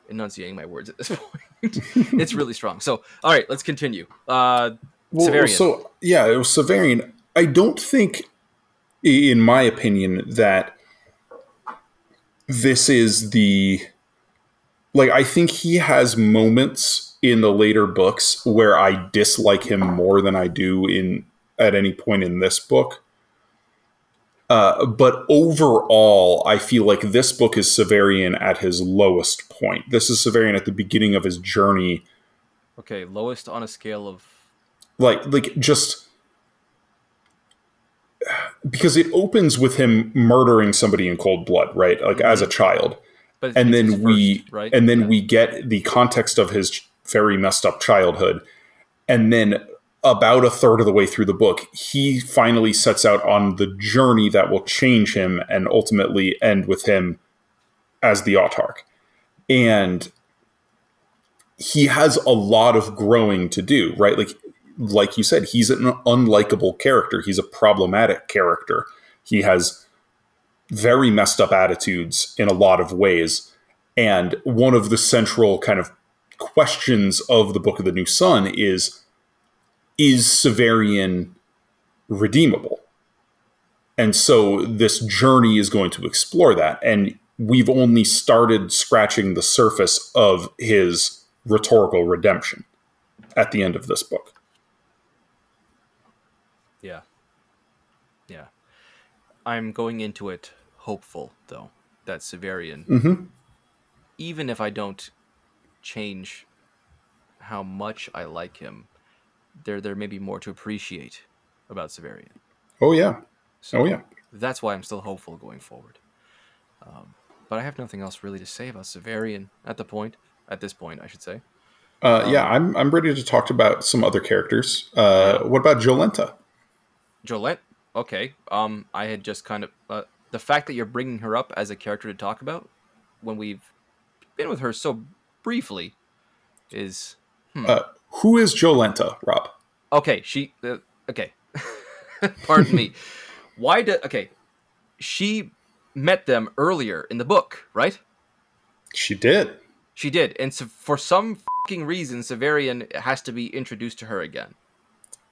enunciating my words at this point. it's really strong. So, all right, let's continue. Uh, well, Severian. so yeah, it was Severian. I don't think, in my opinion, that this is the like I think he has moments in the later books where I dislike him more than I do in at any point in this book. Uh, but overall, I feel like this book is Severian at his lowest point. This is Severian at the beginning of his journey. Okay, lowest on a scale of like like just because it opens with him murdering somebody in cold blood, right? Like mm-hmm. as a child and then we first, right? and then yeah. we get the context of his very messed up childhood and then about a third of the way through the book he finally sets out on the journey that will change him and ultimately end with him as the autarch and he has a lot of growing to do right like like you said he's an unlikable character he's a problematic character he has very messed up attitudes in a lot of ways. And one of the central kind of questions of the Book of the New Sun is is Severian redeemable? And so this journey is going to explore that. And we've only started scratching the surface of his rhetorical redemption at the end of this book. Yeah. Yeah. I'm going into it hopeful, though, that Severian, mm-hmm. even if I don't change how much I like him, there there may be more to appreciate about Severian. Oh yeah. So oh yeah. That's why I'm still hopeful going forward. Um, but I have nothing else really to say about Severian at the point. At this point, I should say. Uh, um, yeah, I'm I'm ready to talk about some other characters. Uh, what about Jolenta? Jolent, okay. Um, I had just kind of uh, the fact that you're bringing her up as a character to talk about when we've been with her so briefly is hmm. uh, who is Jolenta, Rob? Okay, she. Uh, okay, pardon me. Why did okay? She met them earlier in the book, right? She did. She did, and so for some fucking reason, Severian has to be introduced to her again.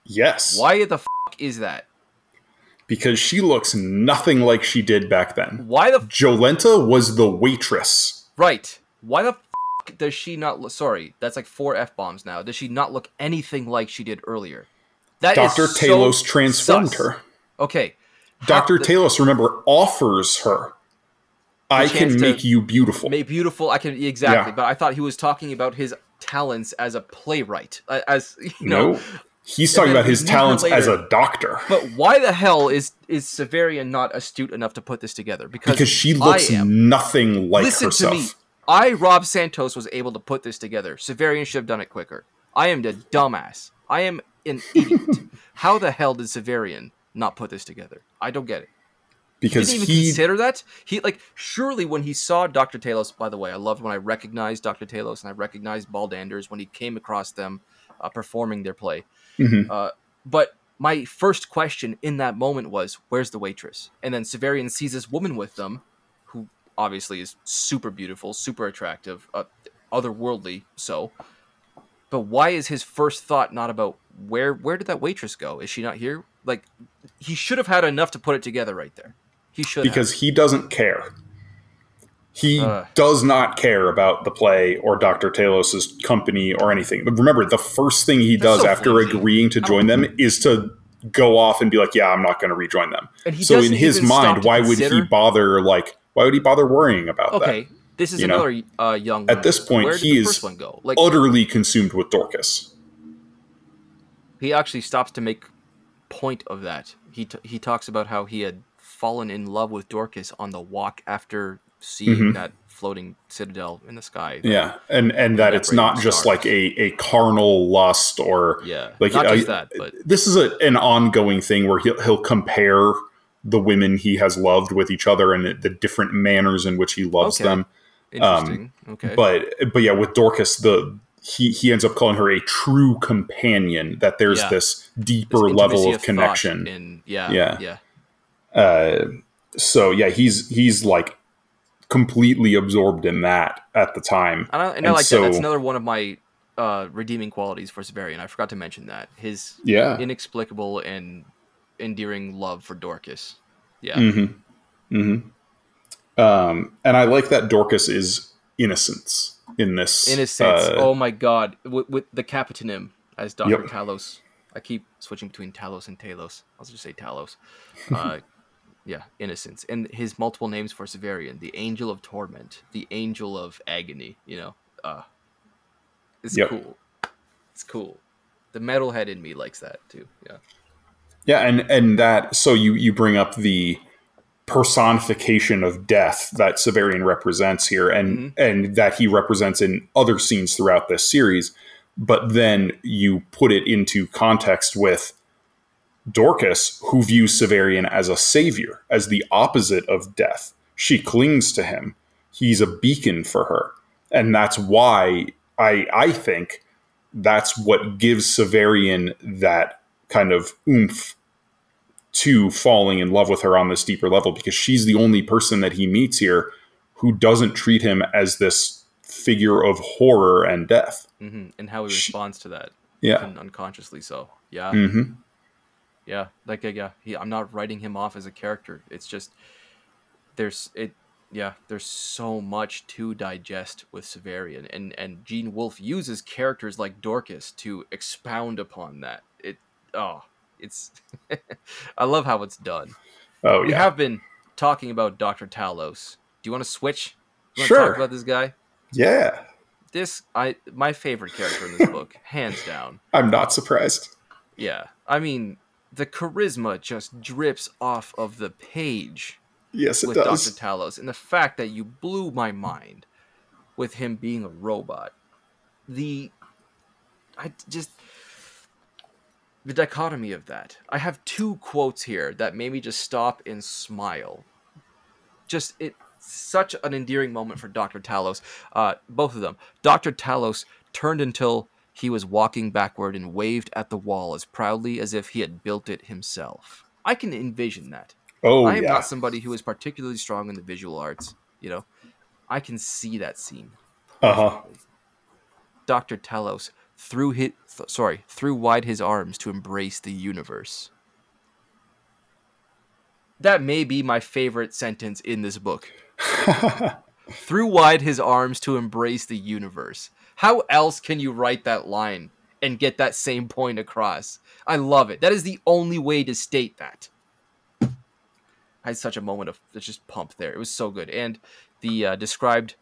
Yes. Why the fuck is that? Because she looks nothing like she did back then. Why the f- Jolenta was the waitress. Right. Why the f- does she not look sorry, that's like four F bombs now. Does she not look anything like she did earlier? That Dr. Talos so transformed sus. her. Okay. Dr. The, Talos, remember, offers her I can make you beautiful. Make beautiful. I can exactly. Yeah. But I thought he was talking about his talents as a playwright. As you know, no. He's talking about his we meet her talents as a doctor But why the hell is is Severian not astute enough to put this together? Because because she looks nothing like herself. Listen herself. to me. I, Rob Santos, was able to put this together. Severian should have done it quicker. I am the dumbass. I am an idiot. How the hell did Severian not put this together? I don't get it. Because he didn't even he consider that. He like surely when he saw Doctor Talos. By the way, I loved when I recognized Doctor Talos and I recognized Baldanders when he came across them uh, performing their play. Mhm. Uh, but my first question in that moment was, "Where's the waitress?" And then Severian sees this woman with them, who obviously is super beautiful, super attractive, uh, otherworldly. So, but why is his first thought not about where where did that waitress go? Is she not here? Like, he should have had enough to put it together right there. He should have. because he doesn't care. He Ugh. does not care about the play or Dr. Talos's company or anything. But remember, the first thing he That's does so after flimsy. agreeing to join them is to go off and be like, "Yeah, I'm not going to rejoin them." So in his mind, why would he bother? Like, why would he bother worrying about that? Okay, this is you another uh, young. At this point, he is? Like? Utterly consumed with Dorcas. he actually stops to make point of that. He t- he talks about how he had fallen in love with Dorcas on the walk after seeing Mhm. that floating citadel in the sky. Yeah, and and that it's not just like a a carnal lust or yeah. Like, not uh, just that, but this is a, an ongoing thing where he'll, he'll compare the women he has loved with each other and the different manners in which he loves Okay. them. interesting. okay, um, But but yeah, with Dorcas, the he he ends up calling her a true companion. That there's Yeah. this This deeper intimacy level of thought connection. In, yeah, Yeah. yeah, Uh, so yeah, he's he's like completely absorbed in that at the time. And I, and I like so- that. That's another one of my uh, redeeming qualities for Severian. I forgot to mention that his Yeah. inexplicable and endearing love for Dorcas. Yeah, Mm-hmm. Mm-hmm. Um, and I like that Dorcas is innocence in this. innocence. uh, oh my god, with, with the Capitanim as Doctor Yep. Talos. I keep switching between Talos and Talos. I'll just say Talos. Uh, yeah, innocence, and his multiple names for Severian: the Angel of Torment, the Angel of Agony. You know, uh, it's Yep. cool. It's cool. The metalhead in me likes that too. Yeah. Yeah, and and that so you you bring up the personification of death that Severian represents here, and and that he represents in other scenes throughout this series. But then you put it into context with Dorcas, who views Severian as a savior, as the opposite of death. She clings to him. He's a beacon for her, and that's why I I think that's what gives Severian that kind of oomph to falling in love with her on this deeper level because she's the only person that he meets here who doesn't treat him as this figure of horror and death. hmm And how he Sh- responds to that, Yeah. unconsciously. So yeah, hmm yeah. Like yeah, he, I'm not writing him off as a character. It's just there's it. Yeah, there's so much to digest with Severian, and and Gene Wolfe uses characters like Dorcas to expound upon that. It oh, it's I love how it's done. Oh We yeah. have been talking about Doctor Talos. Do you want to switch? Sure. Talk about this guy. yeah. This I my favorite character in this book, hands down. I'm not surprised. Yeah, I mean the charisma just drips off of the page Yes, it with does. Doctor Talos, and the fact that you blew my mind with him being a robot. The I just the dichotomy of that. I have two quotes here that made me just stop and smile. Just it such an endearing moment for Dr. Talos. Uh, both of them. Dr. Talos turned until he was walking backward and waved at the wall as proudly as if he had built it himself. I can envision that. oh I am yeah. not somebody who is particularly strong in the visual arts, you know. I can see that scene. Uh huh. Dr. Talos threw his, th- sorry, threw wide his arms to embrace the universe. That may be my favorite sentence in this book. threw wide his arms to embrace the universe. How else can you write that line and get that same point across? I love it. That is the only way to state that. I had such a moment of just pump there. It was so good. And the uh, described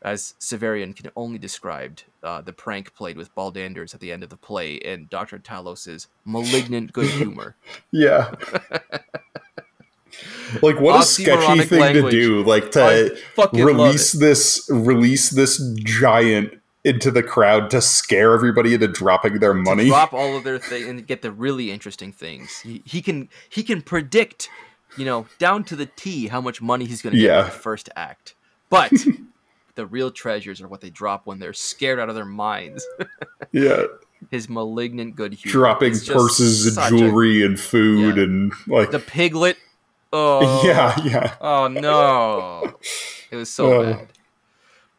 as Severian can only described uh, the prank played with Baldanders at the end of the play and Dr. Talos's malignant good humor. Yeah. like what a sketchy thing language. to do like to release this release this giant into the crowd to scare everybody into dropping their money. Drop all of their things and get the really interesting things. He, he can he can predict, you know, down to the T how much money he's going to get Yeah. in the first act. But the real treasures are what they drop when they're scared out of their minds. yeah. His malignant good humor. Dropping purses and such a- jewelry and food Yeah. and like the piglet. Oh Yeah, yeah. Oh no, it was so Uh, bad.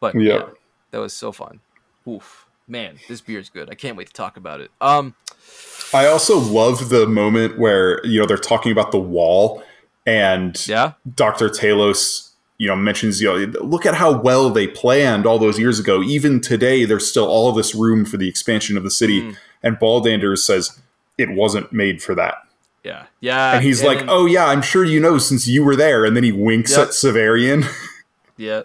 But yeah. yeah. that was so fun. Oof, man, this beer's good. I can't wait to talk about it. Um, I also love the moment where, you know, they're talking about the wall and yeah, Dr. Talos, you know, mentions, you know, look at how well they planned all those years ago. Even today, there's still all this room for the expansion of the city. Mm. And Baldanders says it wasn't made for that. yeah, yeah. And he's like, then- oh, yeah, I'm sure you know since you were there. And then he winks Yep. at Severian. yeah.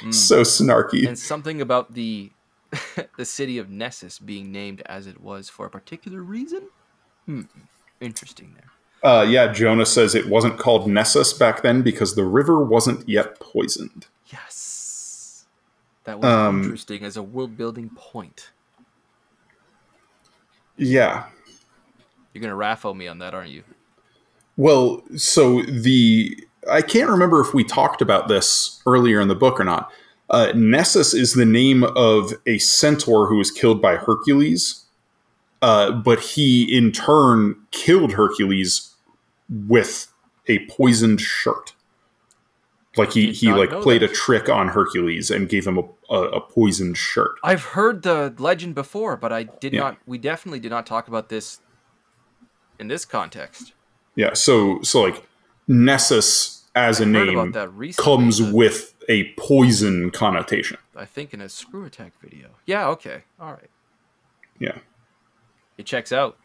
Mm. so snarky. and something about the the city of Nessus being named as it was for a particular reason. Hmm. Interesting there. Uh, yeah, Jonah says it wasn't called Nessus back then because the river wasn't yet poisoned. Yes, that was Um, interesting as a world building point. Yeah. You're gonna RAFO me on that, aren't you? Well, so the I can't remember if we talked about this earlier in the book or not. Uh, Nessus is the name of a centaur who was killed by Hercules, uh, but he in turn killed Hercules with a poisoned shirt. Like he he like played that. a trick on Hercules and gave him a, a, a poisoned shirt. I've heard the legend before, but I did Yeah. not. We definitely did not talk about this in this context. Yeah, so so like Nessus as a I heard name comes but with a poison connotation. I think in a ScrewAttack video. Yeah. Okay. All right. Yeah, It checks out.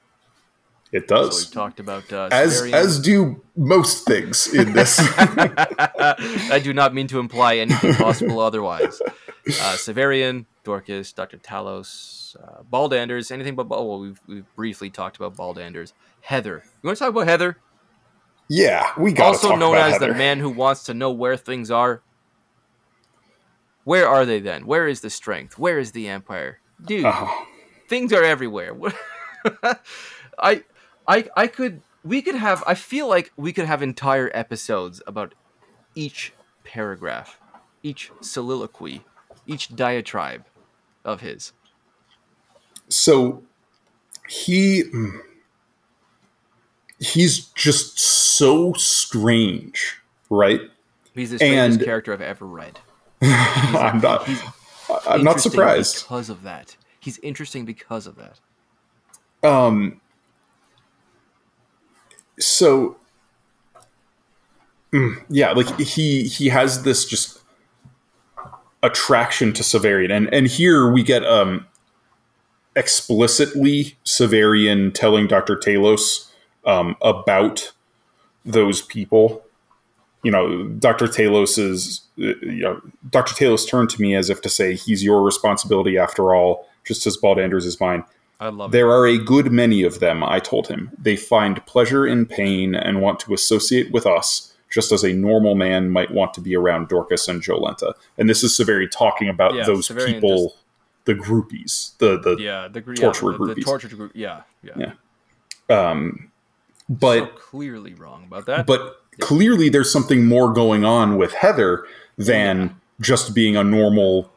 it So we does. talked about uh, as Severian- as do most things in this. I do not mean to imply anything possible otherwise. Uh, Severian, Dorcas, Dr. Talos, uh, Baldanders, anything but well, we've, we've briefly talked about Baldanders. Hethor. You want to talk about Hethor? Yeah, we got also known as the man who wants to know where things are. Where are they then? Where is the strength? Where is the empire? Dude, Oh, things are everywhere. I I I could we could have I feel like we could have entire episodes about each paragraph, each soliloquy, each diatribe of his. so he hmm. He's just so strange, right? He's the strangest And- character I've ever read. I'm not. He's I'm not surprised. because of that. He's interesting because of that. Um. So. Mm, yeah, like he he has this just attraction to Severian, and and here we get um explicitly Severian telling Doctor Talos um, about those people. You know, Doctor Talos is uh, you know Doctor Talos turned to me as if to say he's your responsibility after all, just as Bald Baldanders is mine. I love it. There are a good many of them, I told him. They find pleasure in pain and want to associate with us, just as a normal man might want to be around Dorcas and Jolenta. And this is Severi talking about Yeah, those Severian people, just- the groupies, the the Yeah, the torture yeah, the, the groupies. torture group. Yeah, yeah. Yeah. um but so clearly wrong about that. but clearly there's something more going on with Hethor than just being a normal,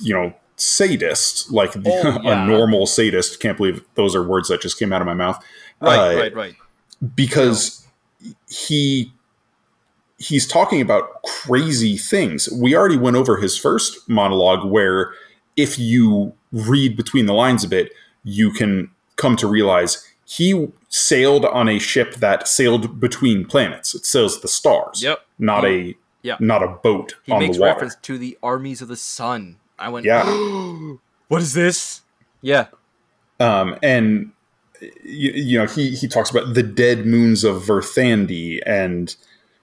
you know, sadist, like Oh, yeah. a normal sadist. Can't believe those are words that just came out of my mouth. right, Uh, right, right. because he he's talking about crazy things. We already went over his first monologue where if you read between the lines a bit, you can come to realize he sailed on a ship that sailed between planets. It sails the stars. Yep. Not He- a yeah. not a boat He on makes the water. reference to the armies of the sun. I went, Yeah. what is this? Yeah, um, and you, you know he he talks about the dead moons of Verthandi and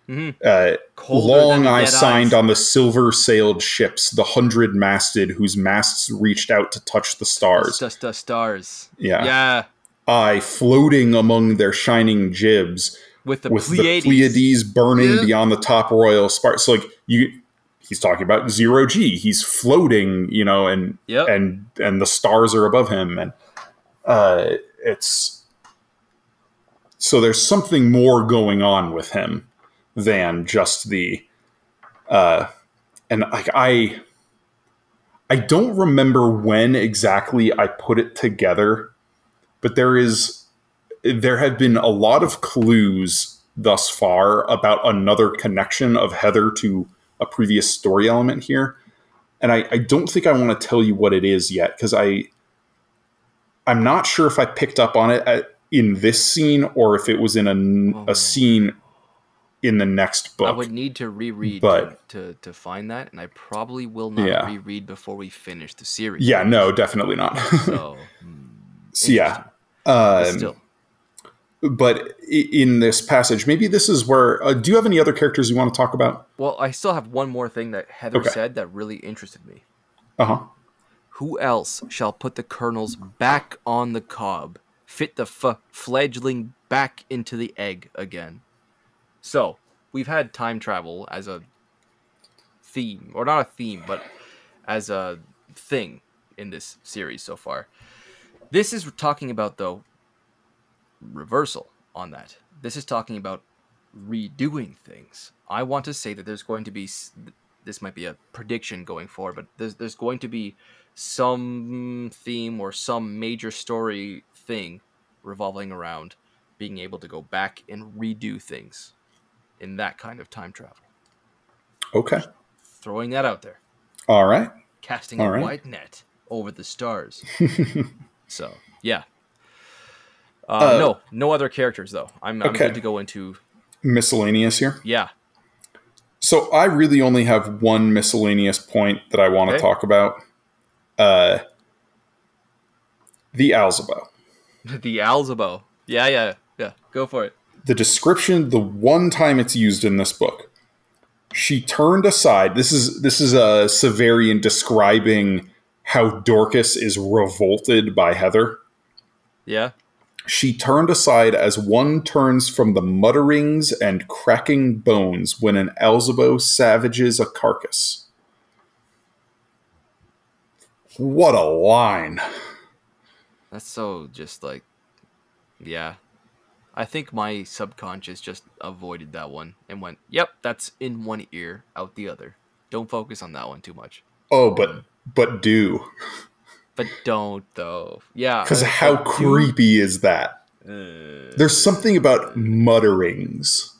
Mhm. Uh, long I signed ice. on the silver sailed ships, the hundred masted whose masts reached out to touch the stars. Dust, dust, stars. Yeah. Yeah. I floating among their shining jibs With the with Pleiades. the Pleiades burning Yeah. beyond the top royal spark. So like you he's talking about zero G. He's floating, you know, and Yep. and and the stars are above him and uh it's so there's something more going on with him than just the uh and like I I don't remember when exactly I put it together, but there is there have been a lot of clues thus far about another connection of Hethor to a previous story element here. And I, I don't think I want to tell you what it is yet because I I'm not sure if I picked up on it at, in this scene or if it was in a, Oh. a scene in the next book. I would need to reread But- to, to, to find that, and I probably will not Yeah. reread before we finish the series. yeah, no, definitely not. So, hmm, so yeah. but Um, still. but in this passage, maybe this is where. Uh, do you have any other characters you want to talk about? Well, I still have one more thing that Hethor Okay. said that really interested me. Uh huh. Who else shall put the kernels back on the cob, fit the f- fledgling back into the egg again? So, we've had time travel as a theme, or not a theme, but as a thing in this series so far. This is talking about, though, reversal on that. This is talking about redoing things. I want to say that there's going to be this might be a prediction going forward, but there's there's going to be some theme or some major story thing revolving around being able to go back and redo things in that kind of time travel. Okay. Throwing that out there, All right. casting All a right. wide net over the stars. so yeah. Uh, Uh, no, no other characters though. I'm, I'm okay. good to go into Miscellaneous here. yeah. So I really only have one miscellaneous point that I want to Okay. talk about. Uh, the Alzabo. the Alzabo. Yeah, yeah, yeah. Go for it. the description the one time it's used in this book she turned aside this is this is a severian describing how dorcas is revolted by Hethor Yeah. she turned aside as one turns from the mutterings and cracking bones when an alzabo savages a carcass what a line That's so just like, yeah. I think my subconscious just avoided that one and went, "Yep, that's in one ear, out the other." Don't focus on that one too much. oh but um, but do But don't though. Yeah. because how but do- creepy is that Uh, There's something about mutterings.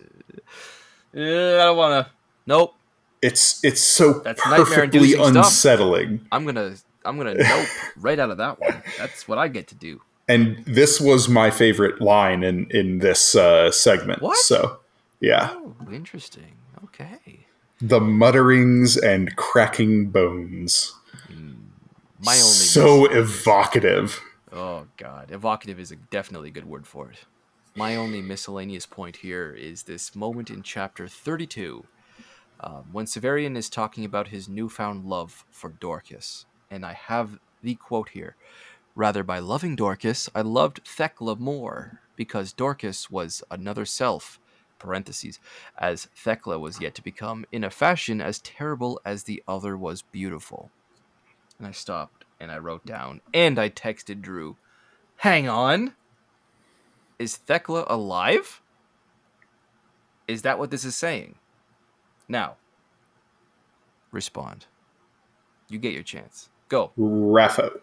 uh, I don't want to. Nope. It's it's so That's perfectly nightmare-inducing stuff. unsettling. I'm gonna. I'm gonna nope right out of that one. That's what I get to do. And this was my favorite line in in this uh, segment. What? So yeah, Oh, interesting. Okay. the mutterings and cracking bones. My only. so evocative. Oh god, evocative is a definitely a good word for it. My only miscellaneous point here is this moment in chapter 32 um, when Severian is talking about his newfound love for Dorcas. And I have the quote here. Rather, by loving Dorcas, I loved Thecla more, because Dorcas was another self, parentheses, as Thecla was yet to become, in a fashion as terrible as the other was beautiful. And I stopped and I wrote down, and I texted Drew, Hang on. Is Thecla alive? Is that what this is saying? Now, respond. You get your chance. Go. RAFO.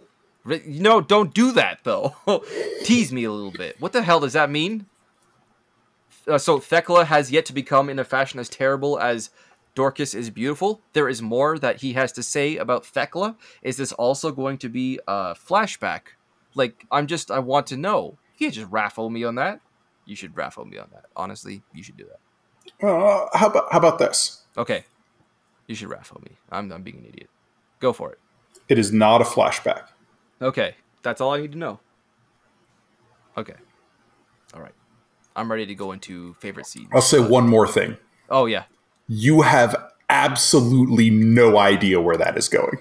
No, don't do that though. Tease me a little bit. What the hell does that mean? Uh, so Thecla has yet to become in a fashion as terrible as Dorcas is beautiful. There is more that he has to say about Thecla. Is this also going to be a flashback? Like, I'm just, I want to know. You can't just raffle me on that. You should raffle me on that. Honestly, you should do that. Uh, how about how about this? Okay. You should raffle me. I'm, I'm being an idiot. Go for it. It is not a flashback. Okay, that's all I need to know. Okay. All right. I'm ready to go into favorite scenes. I'll say one more thing. Oh yeah. You have absolutely no idea where that is going.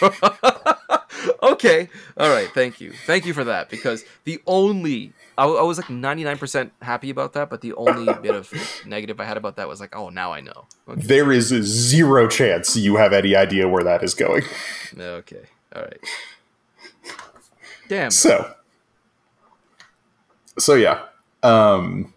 okay. All right. Thank you. Thank you for that because the only I, I was like 99% happy about that, but the only bit of negative I had about that was like, oh, now I know. Okay. There is zero chance you have any idea where that is going. Okay. All right. Damn. So. So yeah. Um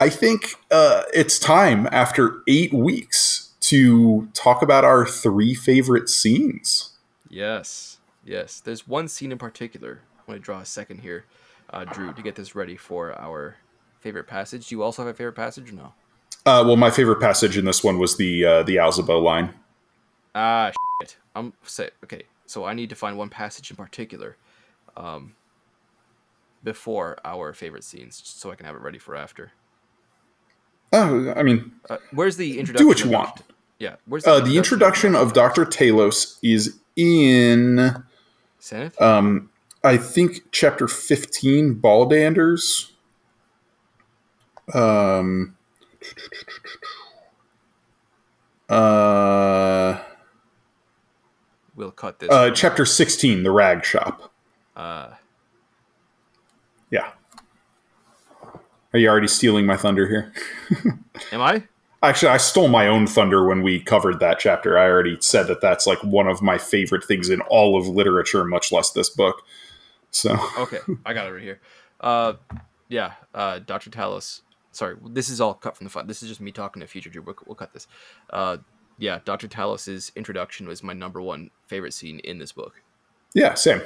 I think uh it's time after 8 weeks to talk about our three favorite scenes. Yes. Yes. There's one scene in particular. I'm going to draw a second here uh, Drew, to get this ready for our favorite passage. Do you also have a favorite passage or no? Uh, well, my favorite passage in this one was the uh, the Alzabo line. Ah, shit. I'm say okay. So I need to find one passage in particular, um, before our favorite scenes, so I can have it ready for after. Oh, I mean, uh, where's the introduction? Do what you want. Yeah, where's the, uh, introduction, the introduction of Doctor Talos is in Senate. Um, I think chapter 15, Baldanders. Um, uh, we'll cut this. Uh, chapter 16, The Rag Shop. Uh, yeah. Are you already stealing my thunder here? Am I? Actually, I stole my own thunder when we covered that chapter. I already said that that's like one of my favorite things in all of literature, much less this book. So okay, I got it right here. Uh, yeah, uh, Doctor Talos. Sorry, this is all cut from the file. This is just me talking to future Drew. We'll, we'll cut this. Uh, yeah, Doctor Talos's introduction was my number one favorite scene in this book. Yeah, same.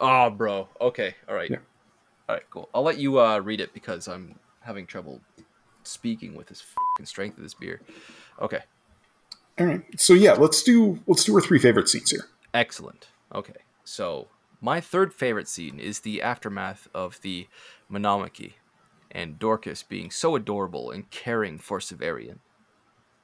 Oh, bro. Okay, all right, yeah. all right, cool. I'll let you uh, read it because I'm having trouble speaking with this strength of this beer. Okay. All right. So yeah, let's do let's do our three favorite scenes here. Excellent. Okay. So my third favorite scene is the aftermath of the Monomachy and Dorcas being so adorable and caring for Severian.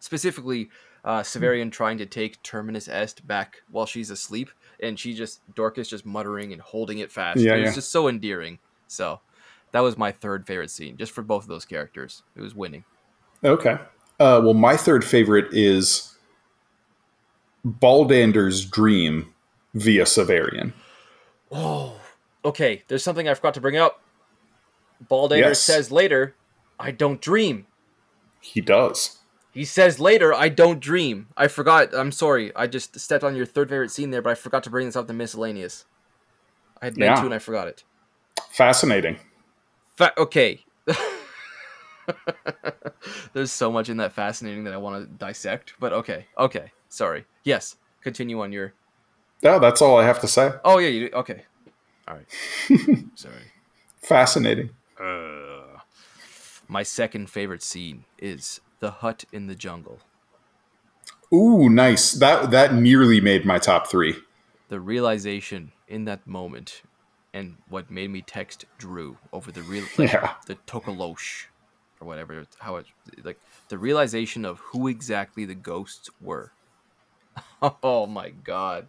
Specifically, uh, Severian trying to take Terminus Est back while she's asleep, and she just Dorcas just muttering and holding it fast. Yeah, it was yeah. just so endearing. So that was my third favorite scene, just for both of those characters. It was winning. Okay. Uh, well, my third favorite is Baldanders' dream via Severian. Oh, okay. There's something I forgot to bring up. Baldander yes. says later, "I don't dream." He does. He says later, "I don't dream." I forgot. I'm sorry. I just stepped on your third favorite scene there, but I forgot to bring this up in miscellaneous. I had meant yeah. to, and I forgot it. Fascinating. Fa- okay. There's so much in that fascinating that I want to dissect, but okay, okay. Sorry. Yes, continue on your yeah, that's all I have to say. Oh yeah, you do. okay. All right. Sorry. Fascinating. Uh, my second favorite scene is the hut in the jungle. Ooh, nice. That that nearly made my top three. The realization in that moment, and what made me text Drew over the real, like, yeah. the Tokolosh, or whatever, how it like the realization of who exactly the ghosts were. Oh my god,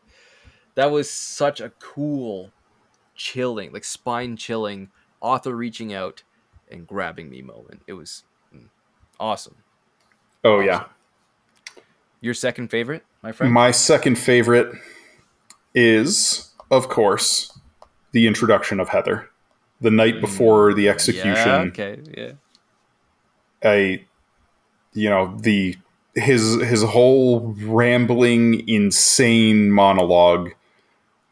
that was such a cool, chilling, like spine chilling, author reaching out and grabbing me moment. It was mm, awesome. Oh awesome. yeah. Your second favorite, my friend? My second favorite is, of course, the introduction of Hethor. The night before the execution. Yeah, okay, yeah. I you know, the his his whole rambling, insane monologue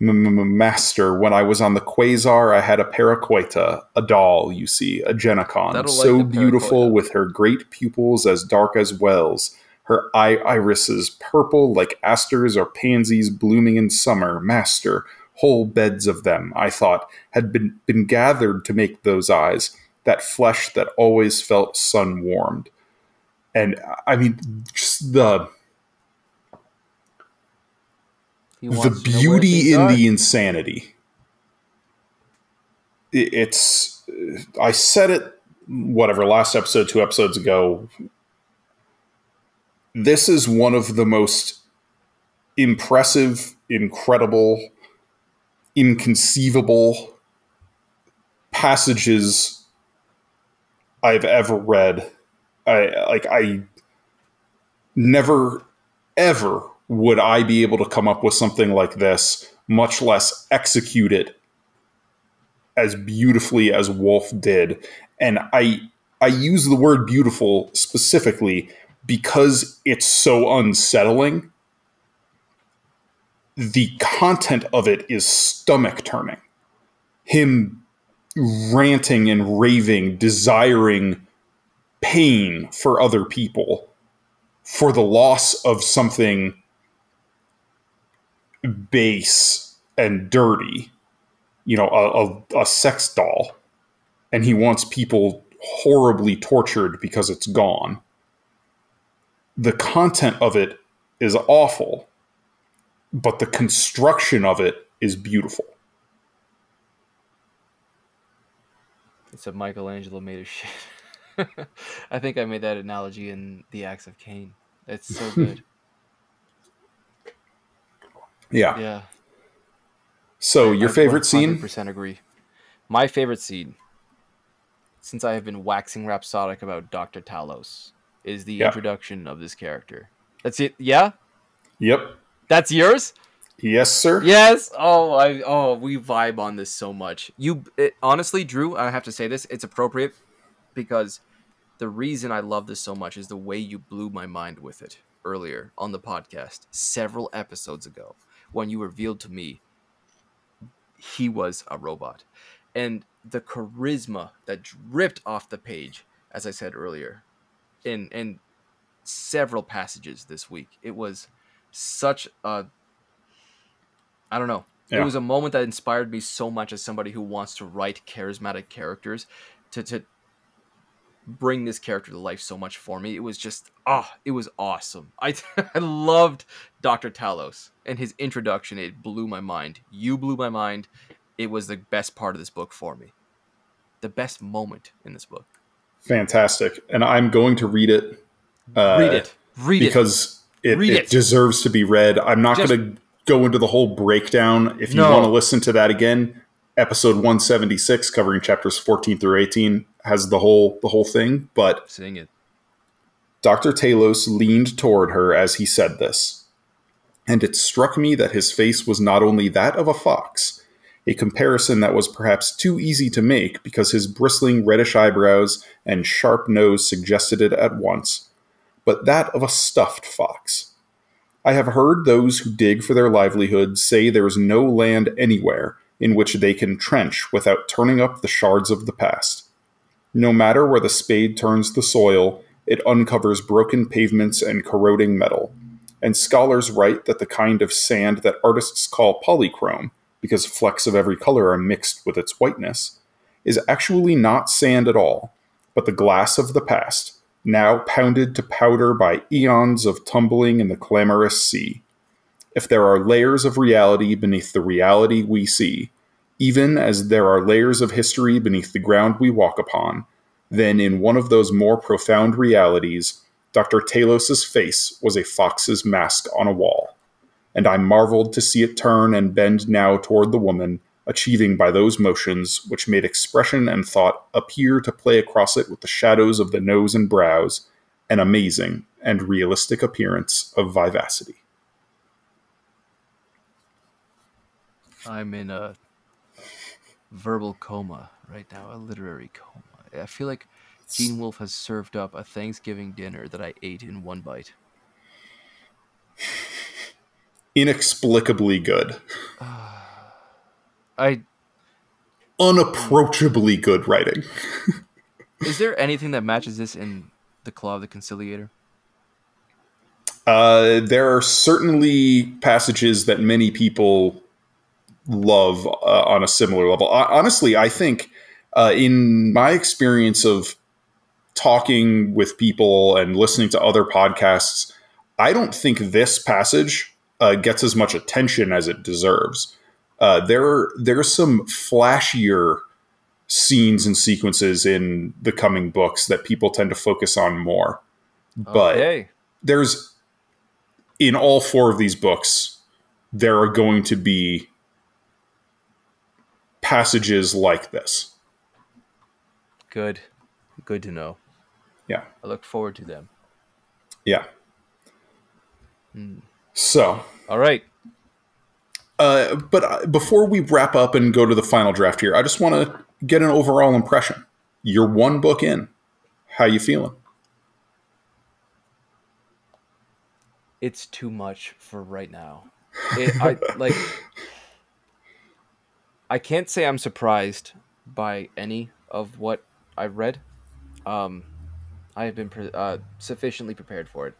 master. When I was on the Quasar, I had a Paraquita, a doll, you see, a Genacon, so like beautiful with her great pupils as dark as wells, her eye irises purple like asters or pansies blooming in summer. Master, whole beds of them, I thought, had been, been gathered to make those eyes, that flesh that always felt sun warmed. And I mean, just the the beauty in are. the insanity. It's I said it whatever last episode, two episodes ago. This is one of the most impressive, incredible, inconceivable passages I've ever read I like I never ever would I be able to come up with something like this, much less execute it as beautifully as Wolfe did. And I I use the word beautiful specifically because it's so unsettling. The content of it is stomach turning. Him ranting and raving, desiring pain for other people for the loss of something base and dirty, you know, a, a, a, sex doll, and he wants people horribly tortured because it's gone. The content of it is awful, but the construction of it is beautiful. It's a Michelangelo made of shit. I think I made that analogy in The Acts of Cain. It's so good. yeah. Yeah. So, your I favorite scene? Percent agree. My favorite scene, since I have been waxing rhapsodic about Doctor Talos, is the yeah. introduction of this character. That's it. Yeah. Yep. That's yours. Yes, sir. Yes. Oh, I oh, we vibe on this so much. You it, honestly, Drew, I have to say this, it's appropriate because the reason I love this so much is the way you blew my mind with it earlier on the podcast, several episodes ago, when you revealed to me he was a robot. And the charisma that dripped off the page, as I said earlier, in in several passages this week. It was such a I don't know. Yeah. It was a moment that inspired me so much as somebody who wants to write charismatic characters to to bring this character to life so much for me. It was just ah, oh, it was awesome. I I loved Dr. Talos and his introduction. It blew my mind. You blew my mind. It was the best part of this book for me. The best moment in this book. Fantastic. And I'm going to read it. Uh, read it. Read because it. Because it, it, deserves to be read. I'm not going to go into the whole breakdown. If you no. want to listen to that again, episode 176 covering chapters 14 through 18 has the whole the whole thing, but sing it. Dr. Talos leaned toward her as he said this, and it struck me that his face was not only that of a fox, a comparison that was perhaps too easy to make because his bristling reddish eyebrows and sharp nose suggested it at once, but that of a stuffed fox. I have heard those who dig for their livelihood say there is no land anywhere in which they can trench without turning up the shards of the past. No matter where the spade turns the soil, it uncovers broken pavements and corroding metal. And scholars write that the kind of sand that artists call polychrome, because flecks of every color are mixed with its whiteness, is actually not sand at all, but the glass of the past, now pounded to powder by eons of tumbling in the clamorous sea. If there are layers of reality beneath the reality we see, even as there are layers of history beneath the ground we walk upon, then in one of those more profound realities, Dr. Talos's face was a fox's mask on a wall. And I marveled to see it turn and bend now toward the woman achieving by those motions which made expression and thought appear to play across it with the shadows of the nose and brows, an amazing and realistic appearance of vivacity. I'm in a verbal coma right now, a literary coma. I feel like Gene Wolfe has served up a Thanksgiving dinner that I ate in one bite. Inexplicably good. Ah. I unapproachably good writing. is there anything that matches this in the Claw of the Conciliator? Uh, there are certainly passages that many people love uh, on a similar level. Uh, honestly, I think uh, in my experience of talking with people and listening to other podcasts, I don't think this passage uh, gets as much attention as it deserves. Uh, there there's some flashier scenes and sequences in the coming books that people tend to focus on more. But okay. there's in all four of these books, there are going to be passages like this. Good. Good to know. Yeah. I look forward to them. Yeah. Hmm. So, All right. Uh, but uh, before we wrap up and go to the final draft here, I just want to get an overall impression. You're one book in. How you feeling? It's too much for right now. It, I like. I can't say I'm surprised by any of what I've read. Um, I have been pre- uh, sufficiently prepared for it.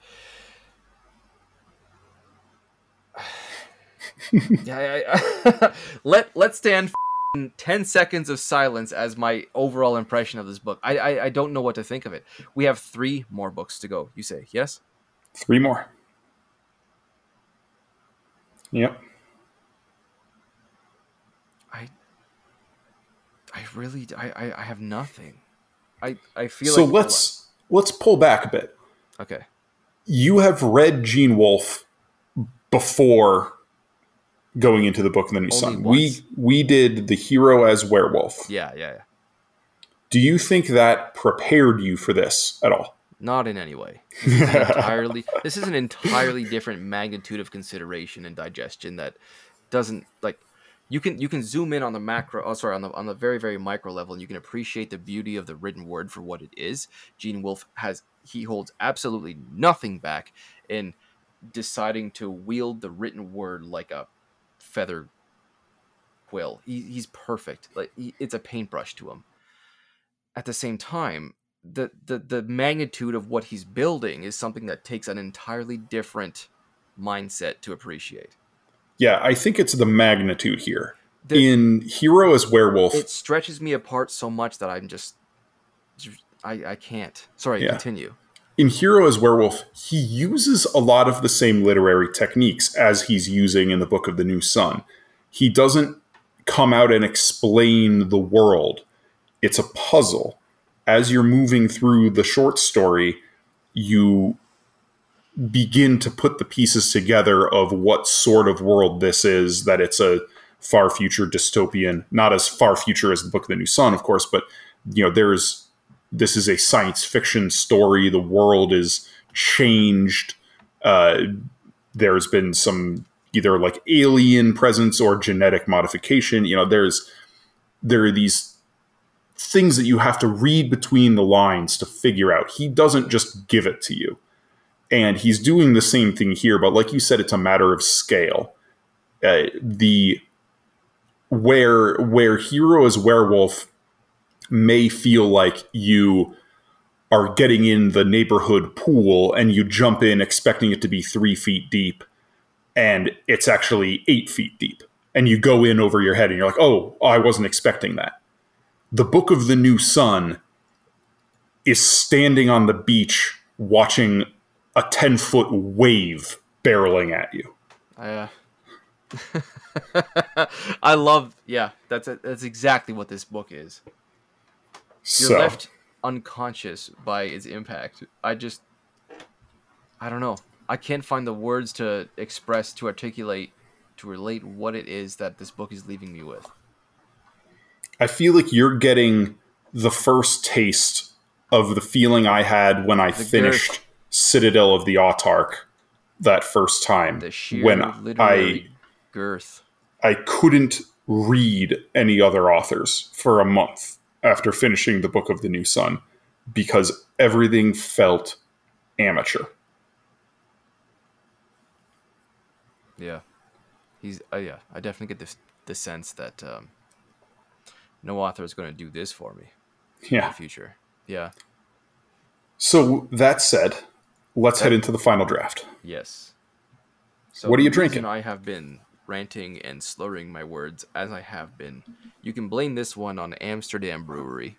yeah, I, I, let let's stand f***ing ten seconds of silence as my overall impression of this book. I, I I don't know what to think of it. We have three more books to go. You say yes? Three more. Yep. I I really I I, I have nothing. I I feel So like let's let's pull back a bit. okay. You have read Gene Wolfe before going into the book of the new Only sun. once. We we did the hero as werewolf. Yeah, yeah, yeah. Do you think that prepared you for this at all? Not in any way. This is an entirely this is an entirely different magnitude of consideration and digestion that doesn't like you can you can zoom in on the macro oh sorry on the on the very very micro level and you can appreciate the beauty of the written word for what it is. Gene Wolfe has he holds absolutely nothing back in deciding to wield the written word like a feather quill. He, he's perfect. Like he, it's a paintbrush to him. At the same time, the, the the magnitude of what he's building is something that takes an entirely different mindset to appreciate. Yeah, I think it's the magnitude here. The- In Hero as Werewolf, It stretches me apart so much that I'm just I I can't. Sorry, Yeah. continue. In Hero as Werewolf, he uses a lot of the same literary techniques as he's using in the Book of the New Sun. He doesn't come out and explain the world. It's a puzzle. As you're moving through the short story, you begin to put the pieces together of what sort of world this is, that it's a far future dystopian, not as far future as the Book of the New Sun, of course, but you know, there's this is a science fiction story. The world is changed. Uh, there's been some either like alien presence or genetic modification. You know, there's there are these things that you have to read between the lines to figure out. He doesn't just give it to you. And he's doing the same thing here, but like you said, it's a matter of scale. Uh, the where where hero is werewolf may feel like you are getting in the neighborhood pool and you jump in expecting it to be three feet deep and it's actually eight feet deep. And you go in over your head and you're like oh i wasn't expecting that. The book of the new sun is standing on the beach watching a 10 foot wave barreling at you. I, uh, I love yeah, that's that's exactly what this book is. You're so left unconscious by its impact. I just I don't know. I can't find the words to express to articulate to relate what it is that this book is leaving me with. I feel like you're getting the first taste of the feeling I had when I The finished girth. Citadel of the Autarch that first time. The sheer when literary girth. I I couldn't read any other authors for a month after finishing the Book of the New Sun because everything felt amateur. Yeah, he's. Uh, yeah, I definitely get the the sense that um, no author is going to do this for me in Yeah. the future. Yeah. So that said, let's head into the final draft. Yes. So What are you drinking? I have been ranting and slurring my words as I have been. You can blame this one on Amsterdam Brewery.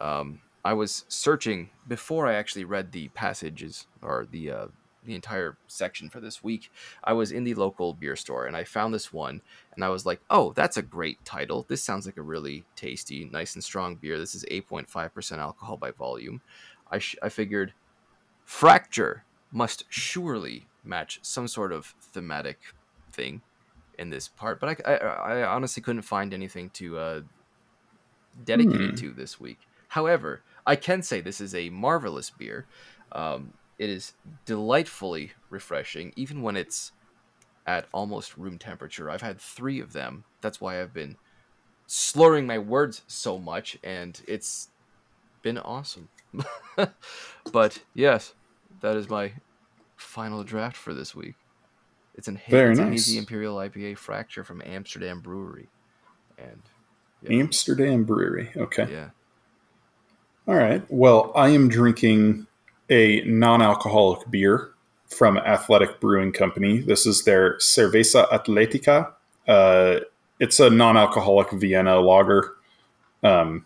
Um, I was searching before I actually read the passages or the uh, the entire section for this week. I was in the local beer store and I found this one and I was like, "Oh, that's a great title. This sounds like a really tasty, nice and strong beer. This is 8.5% alcohol by volume." I sh- I figured fracture must surely match some sort of thematic thing in this part, but I, I, I honestly couldn't find anything to uh, dedicate it to this week. However, I can say this is a marvelous beer. Um, it is delightfully refreshing, even when it's at almost room temperature. I've had three of them. That's why I've been slurring my words so much, and it's been awesome. but yes, that is my final draft for this week. It's an, Very it's nice. an hazy imperial IPA fracture from Amsterdam Brewery, and Amsterdam Brewery. Okay. yeah, All right. Well, I am drinking a non-alcoholic beer from Athletic Brewing Company. This is their Cerveza Atletica. Uh, it's a non-alcoholic Vienna lager. Um,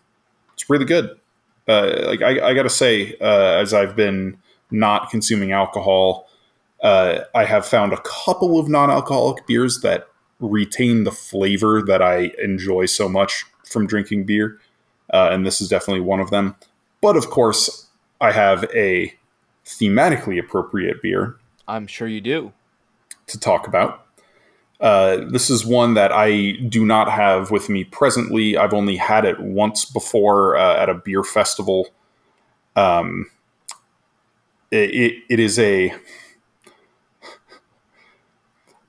it's really good. Uh, like I, I got to say, uh, as I've been not consuming alcohol, uh, I have found a couple of non-alcoholic beers that retain the flavor that I enjoy so much from drinking beer, uh, and this is definitely one of them. But of course, I have a thematically appropriate beer I'm sure you do. to talk about. Uh, this is one that I do not have with me presently. I've only had it once before uh, at a beer festival. Um, it, it, it is a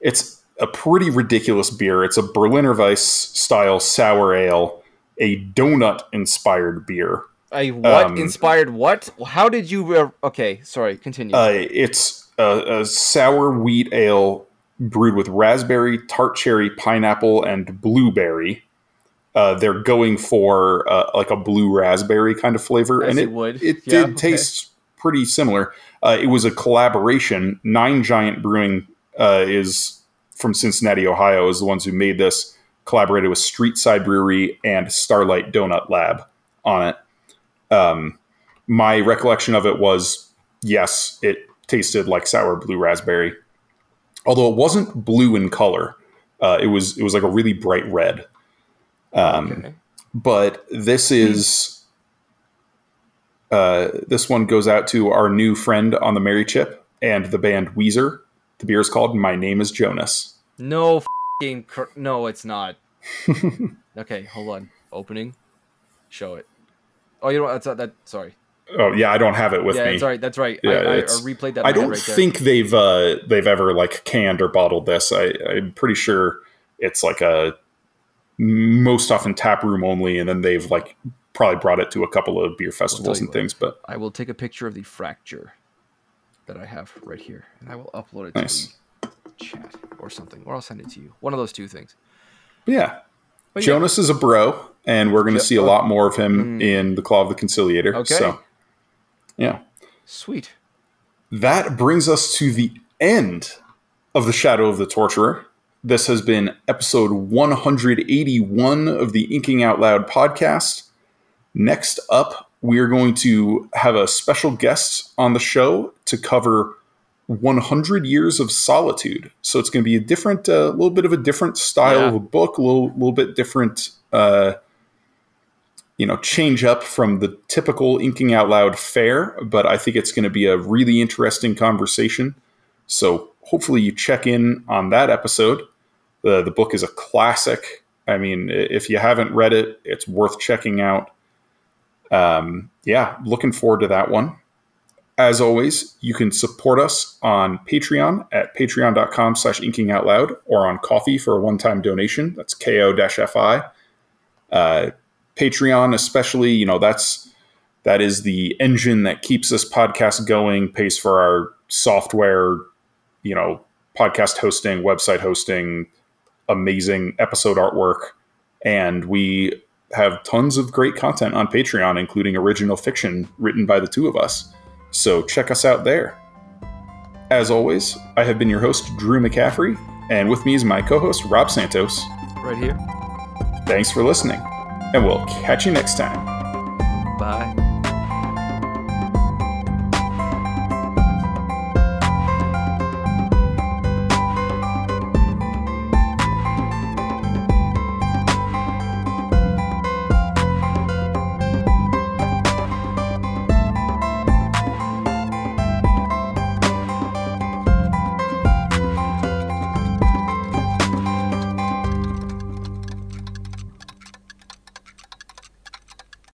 it's a pretty ridiculous beer. It's a Berliner Weiss style sour ale, a donut inspired beer. A what Um, inspired what? How did you? Uh, okay, sorry. Continue. Uh, it's a, a sour wheat ale brewed with raspberry, tart cherry, pineapple, and blueberry. Uh, they're going for uh, like a blue raspberry kind of flavor, As and it would. it Yeah, did okay. taste pretty similar. Uh, it was a collaboration. Nine Giant Brewing uh, is from Cincinnati, Ohio, is the ones who made this. Collaborated with Streetside Brewery and Starlight Donut Lab on it. Um, my recollection of it was yes, it tasted like sour blue raspberry, although it wasn't blue in color. Uh, it was it was like a really bright red. Um, okay. but this is uh, this one goes out to our new friend on the Merychip and the band Weezer. The beer is called "My Name Is Jonas." No fing cr- no, it's not. okay, hold on. Opening. Show it. Oh, you know what? That's that. Sorry. Oh yeah, I don't have it with yeah, me. that's right. That's right. Yeah, I, I, I replayed that. I don't right think they've uh, they've ever like canned or bottled this. I, I'm pretty sure it's like a most often tap room only, and then they've like probably brought it to a couple of beer festivals and what. things. But I will take a picture of the fracture that I have right here, and I will upload it Nice. to the chat or something, or I'll send it to you. One of those two things. yeah, But yeah, Jonas is a bro, and we're going to see a lot more of him Mm. in the Claw of the Conciliator. Okay. So, yeah, sweet. that brings us to the end of the Shadow of the Torturer. This has been episode 181 of the Inking Out Loud podcast. Next up, we are going to have a special guest on the show to cover 100 Years of Solitude. So it's going to be a different, a little bit of a different style Yeah. of a book, a little, little bit different, uh, you know, change up from the typical Inking Out Loud fare. But I think it's going to be a really interesting conversation. So hopefully you check in on that episode. The, the book is a classic. I mean, if you haven't read it, it's worth checking out. Um, yeah, looking forward to that one. As always, you can support us on Patreon at patreon.com slash inking out loud or on Ko-fi for a one-time donation. That's ko-fi. Uh, Patreon, especially, you know, that's that is the engine that keeps this podcast going, pays for our software, you know, podcast hosting, website hosting, amazing episode artwork, and we have tons of great content on Patreon, including original fiction written by the two of us. So check us out there. As always, I have been your host, Drew McCaffrey, and with me is my co host, Rob Santos. Right here. Thanks for listening, and we'll catch you next time. Bye.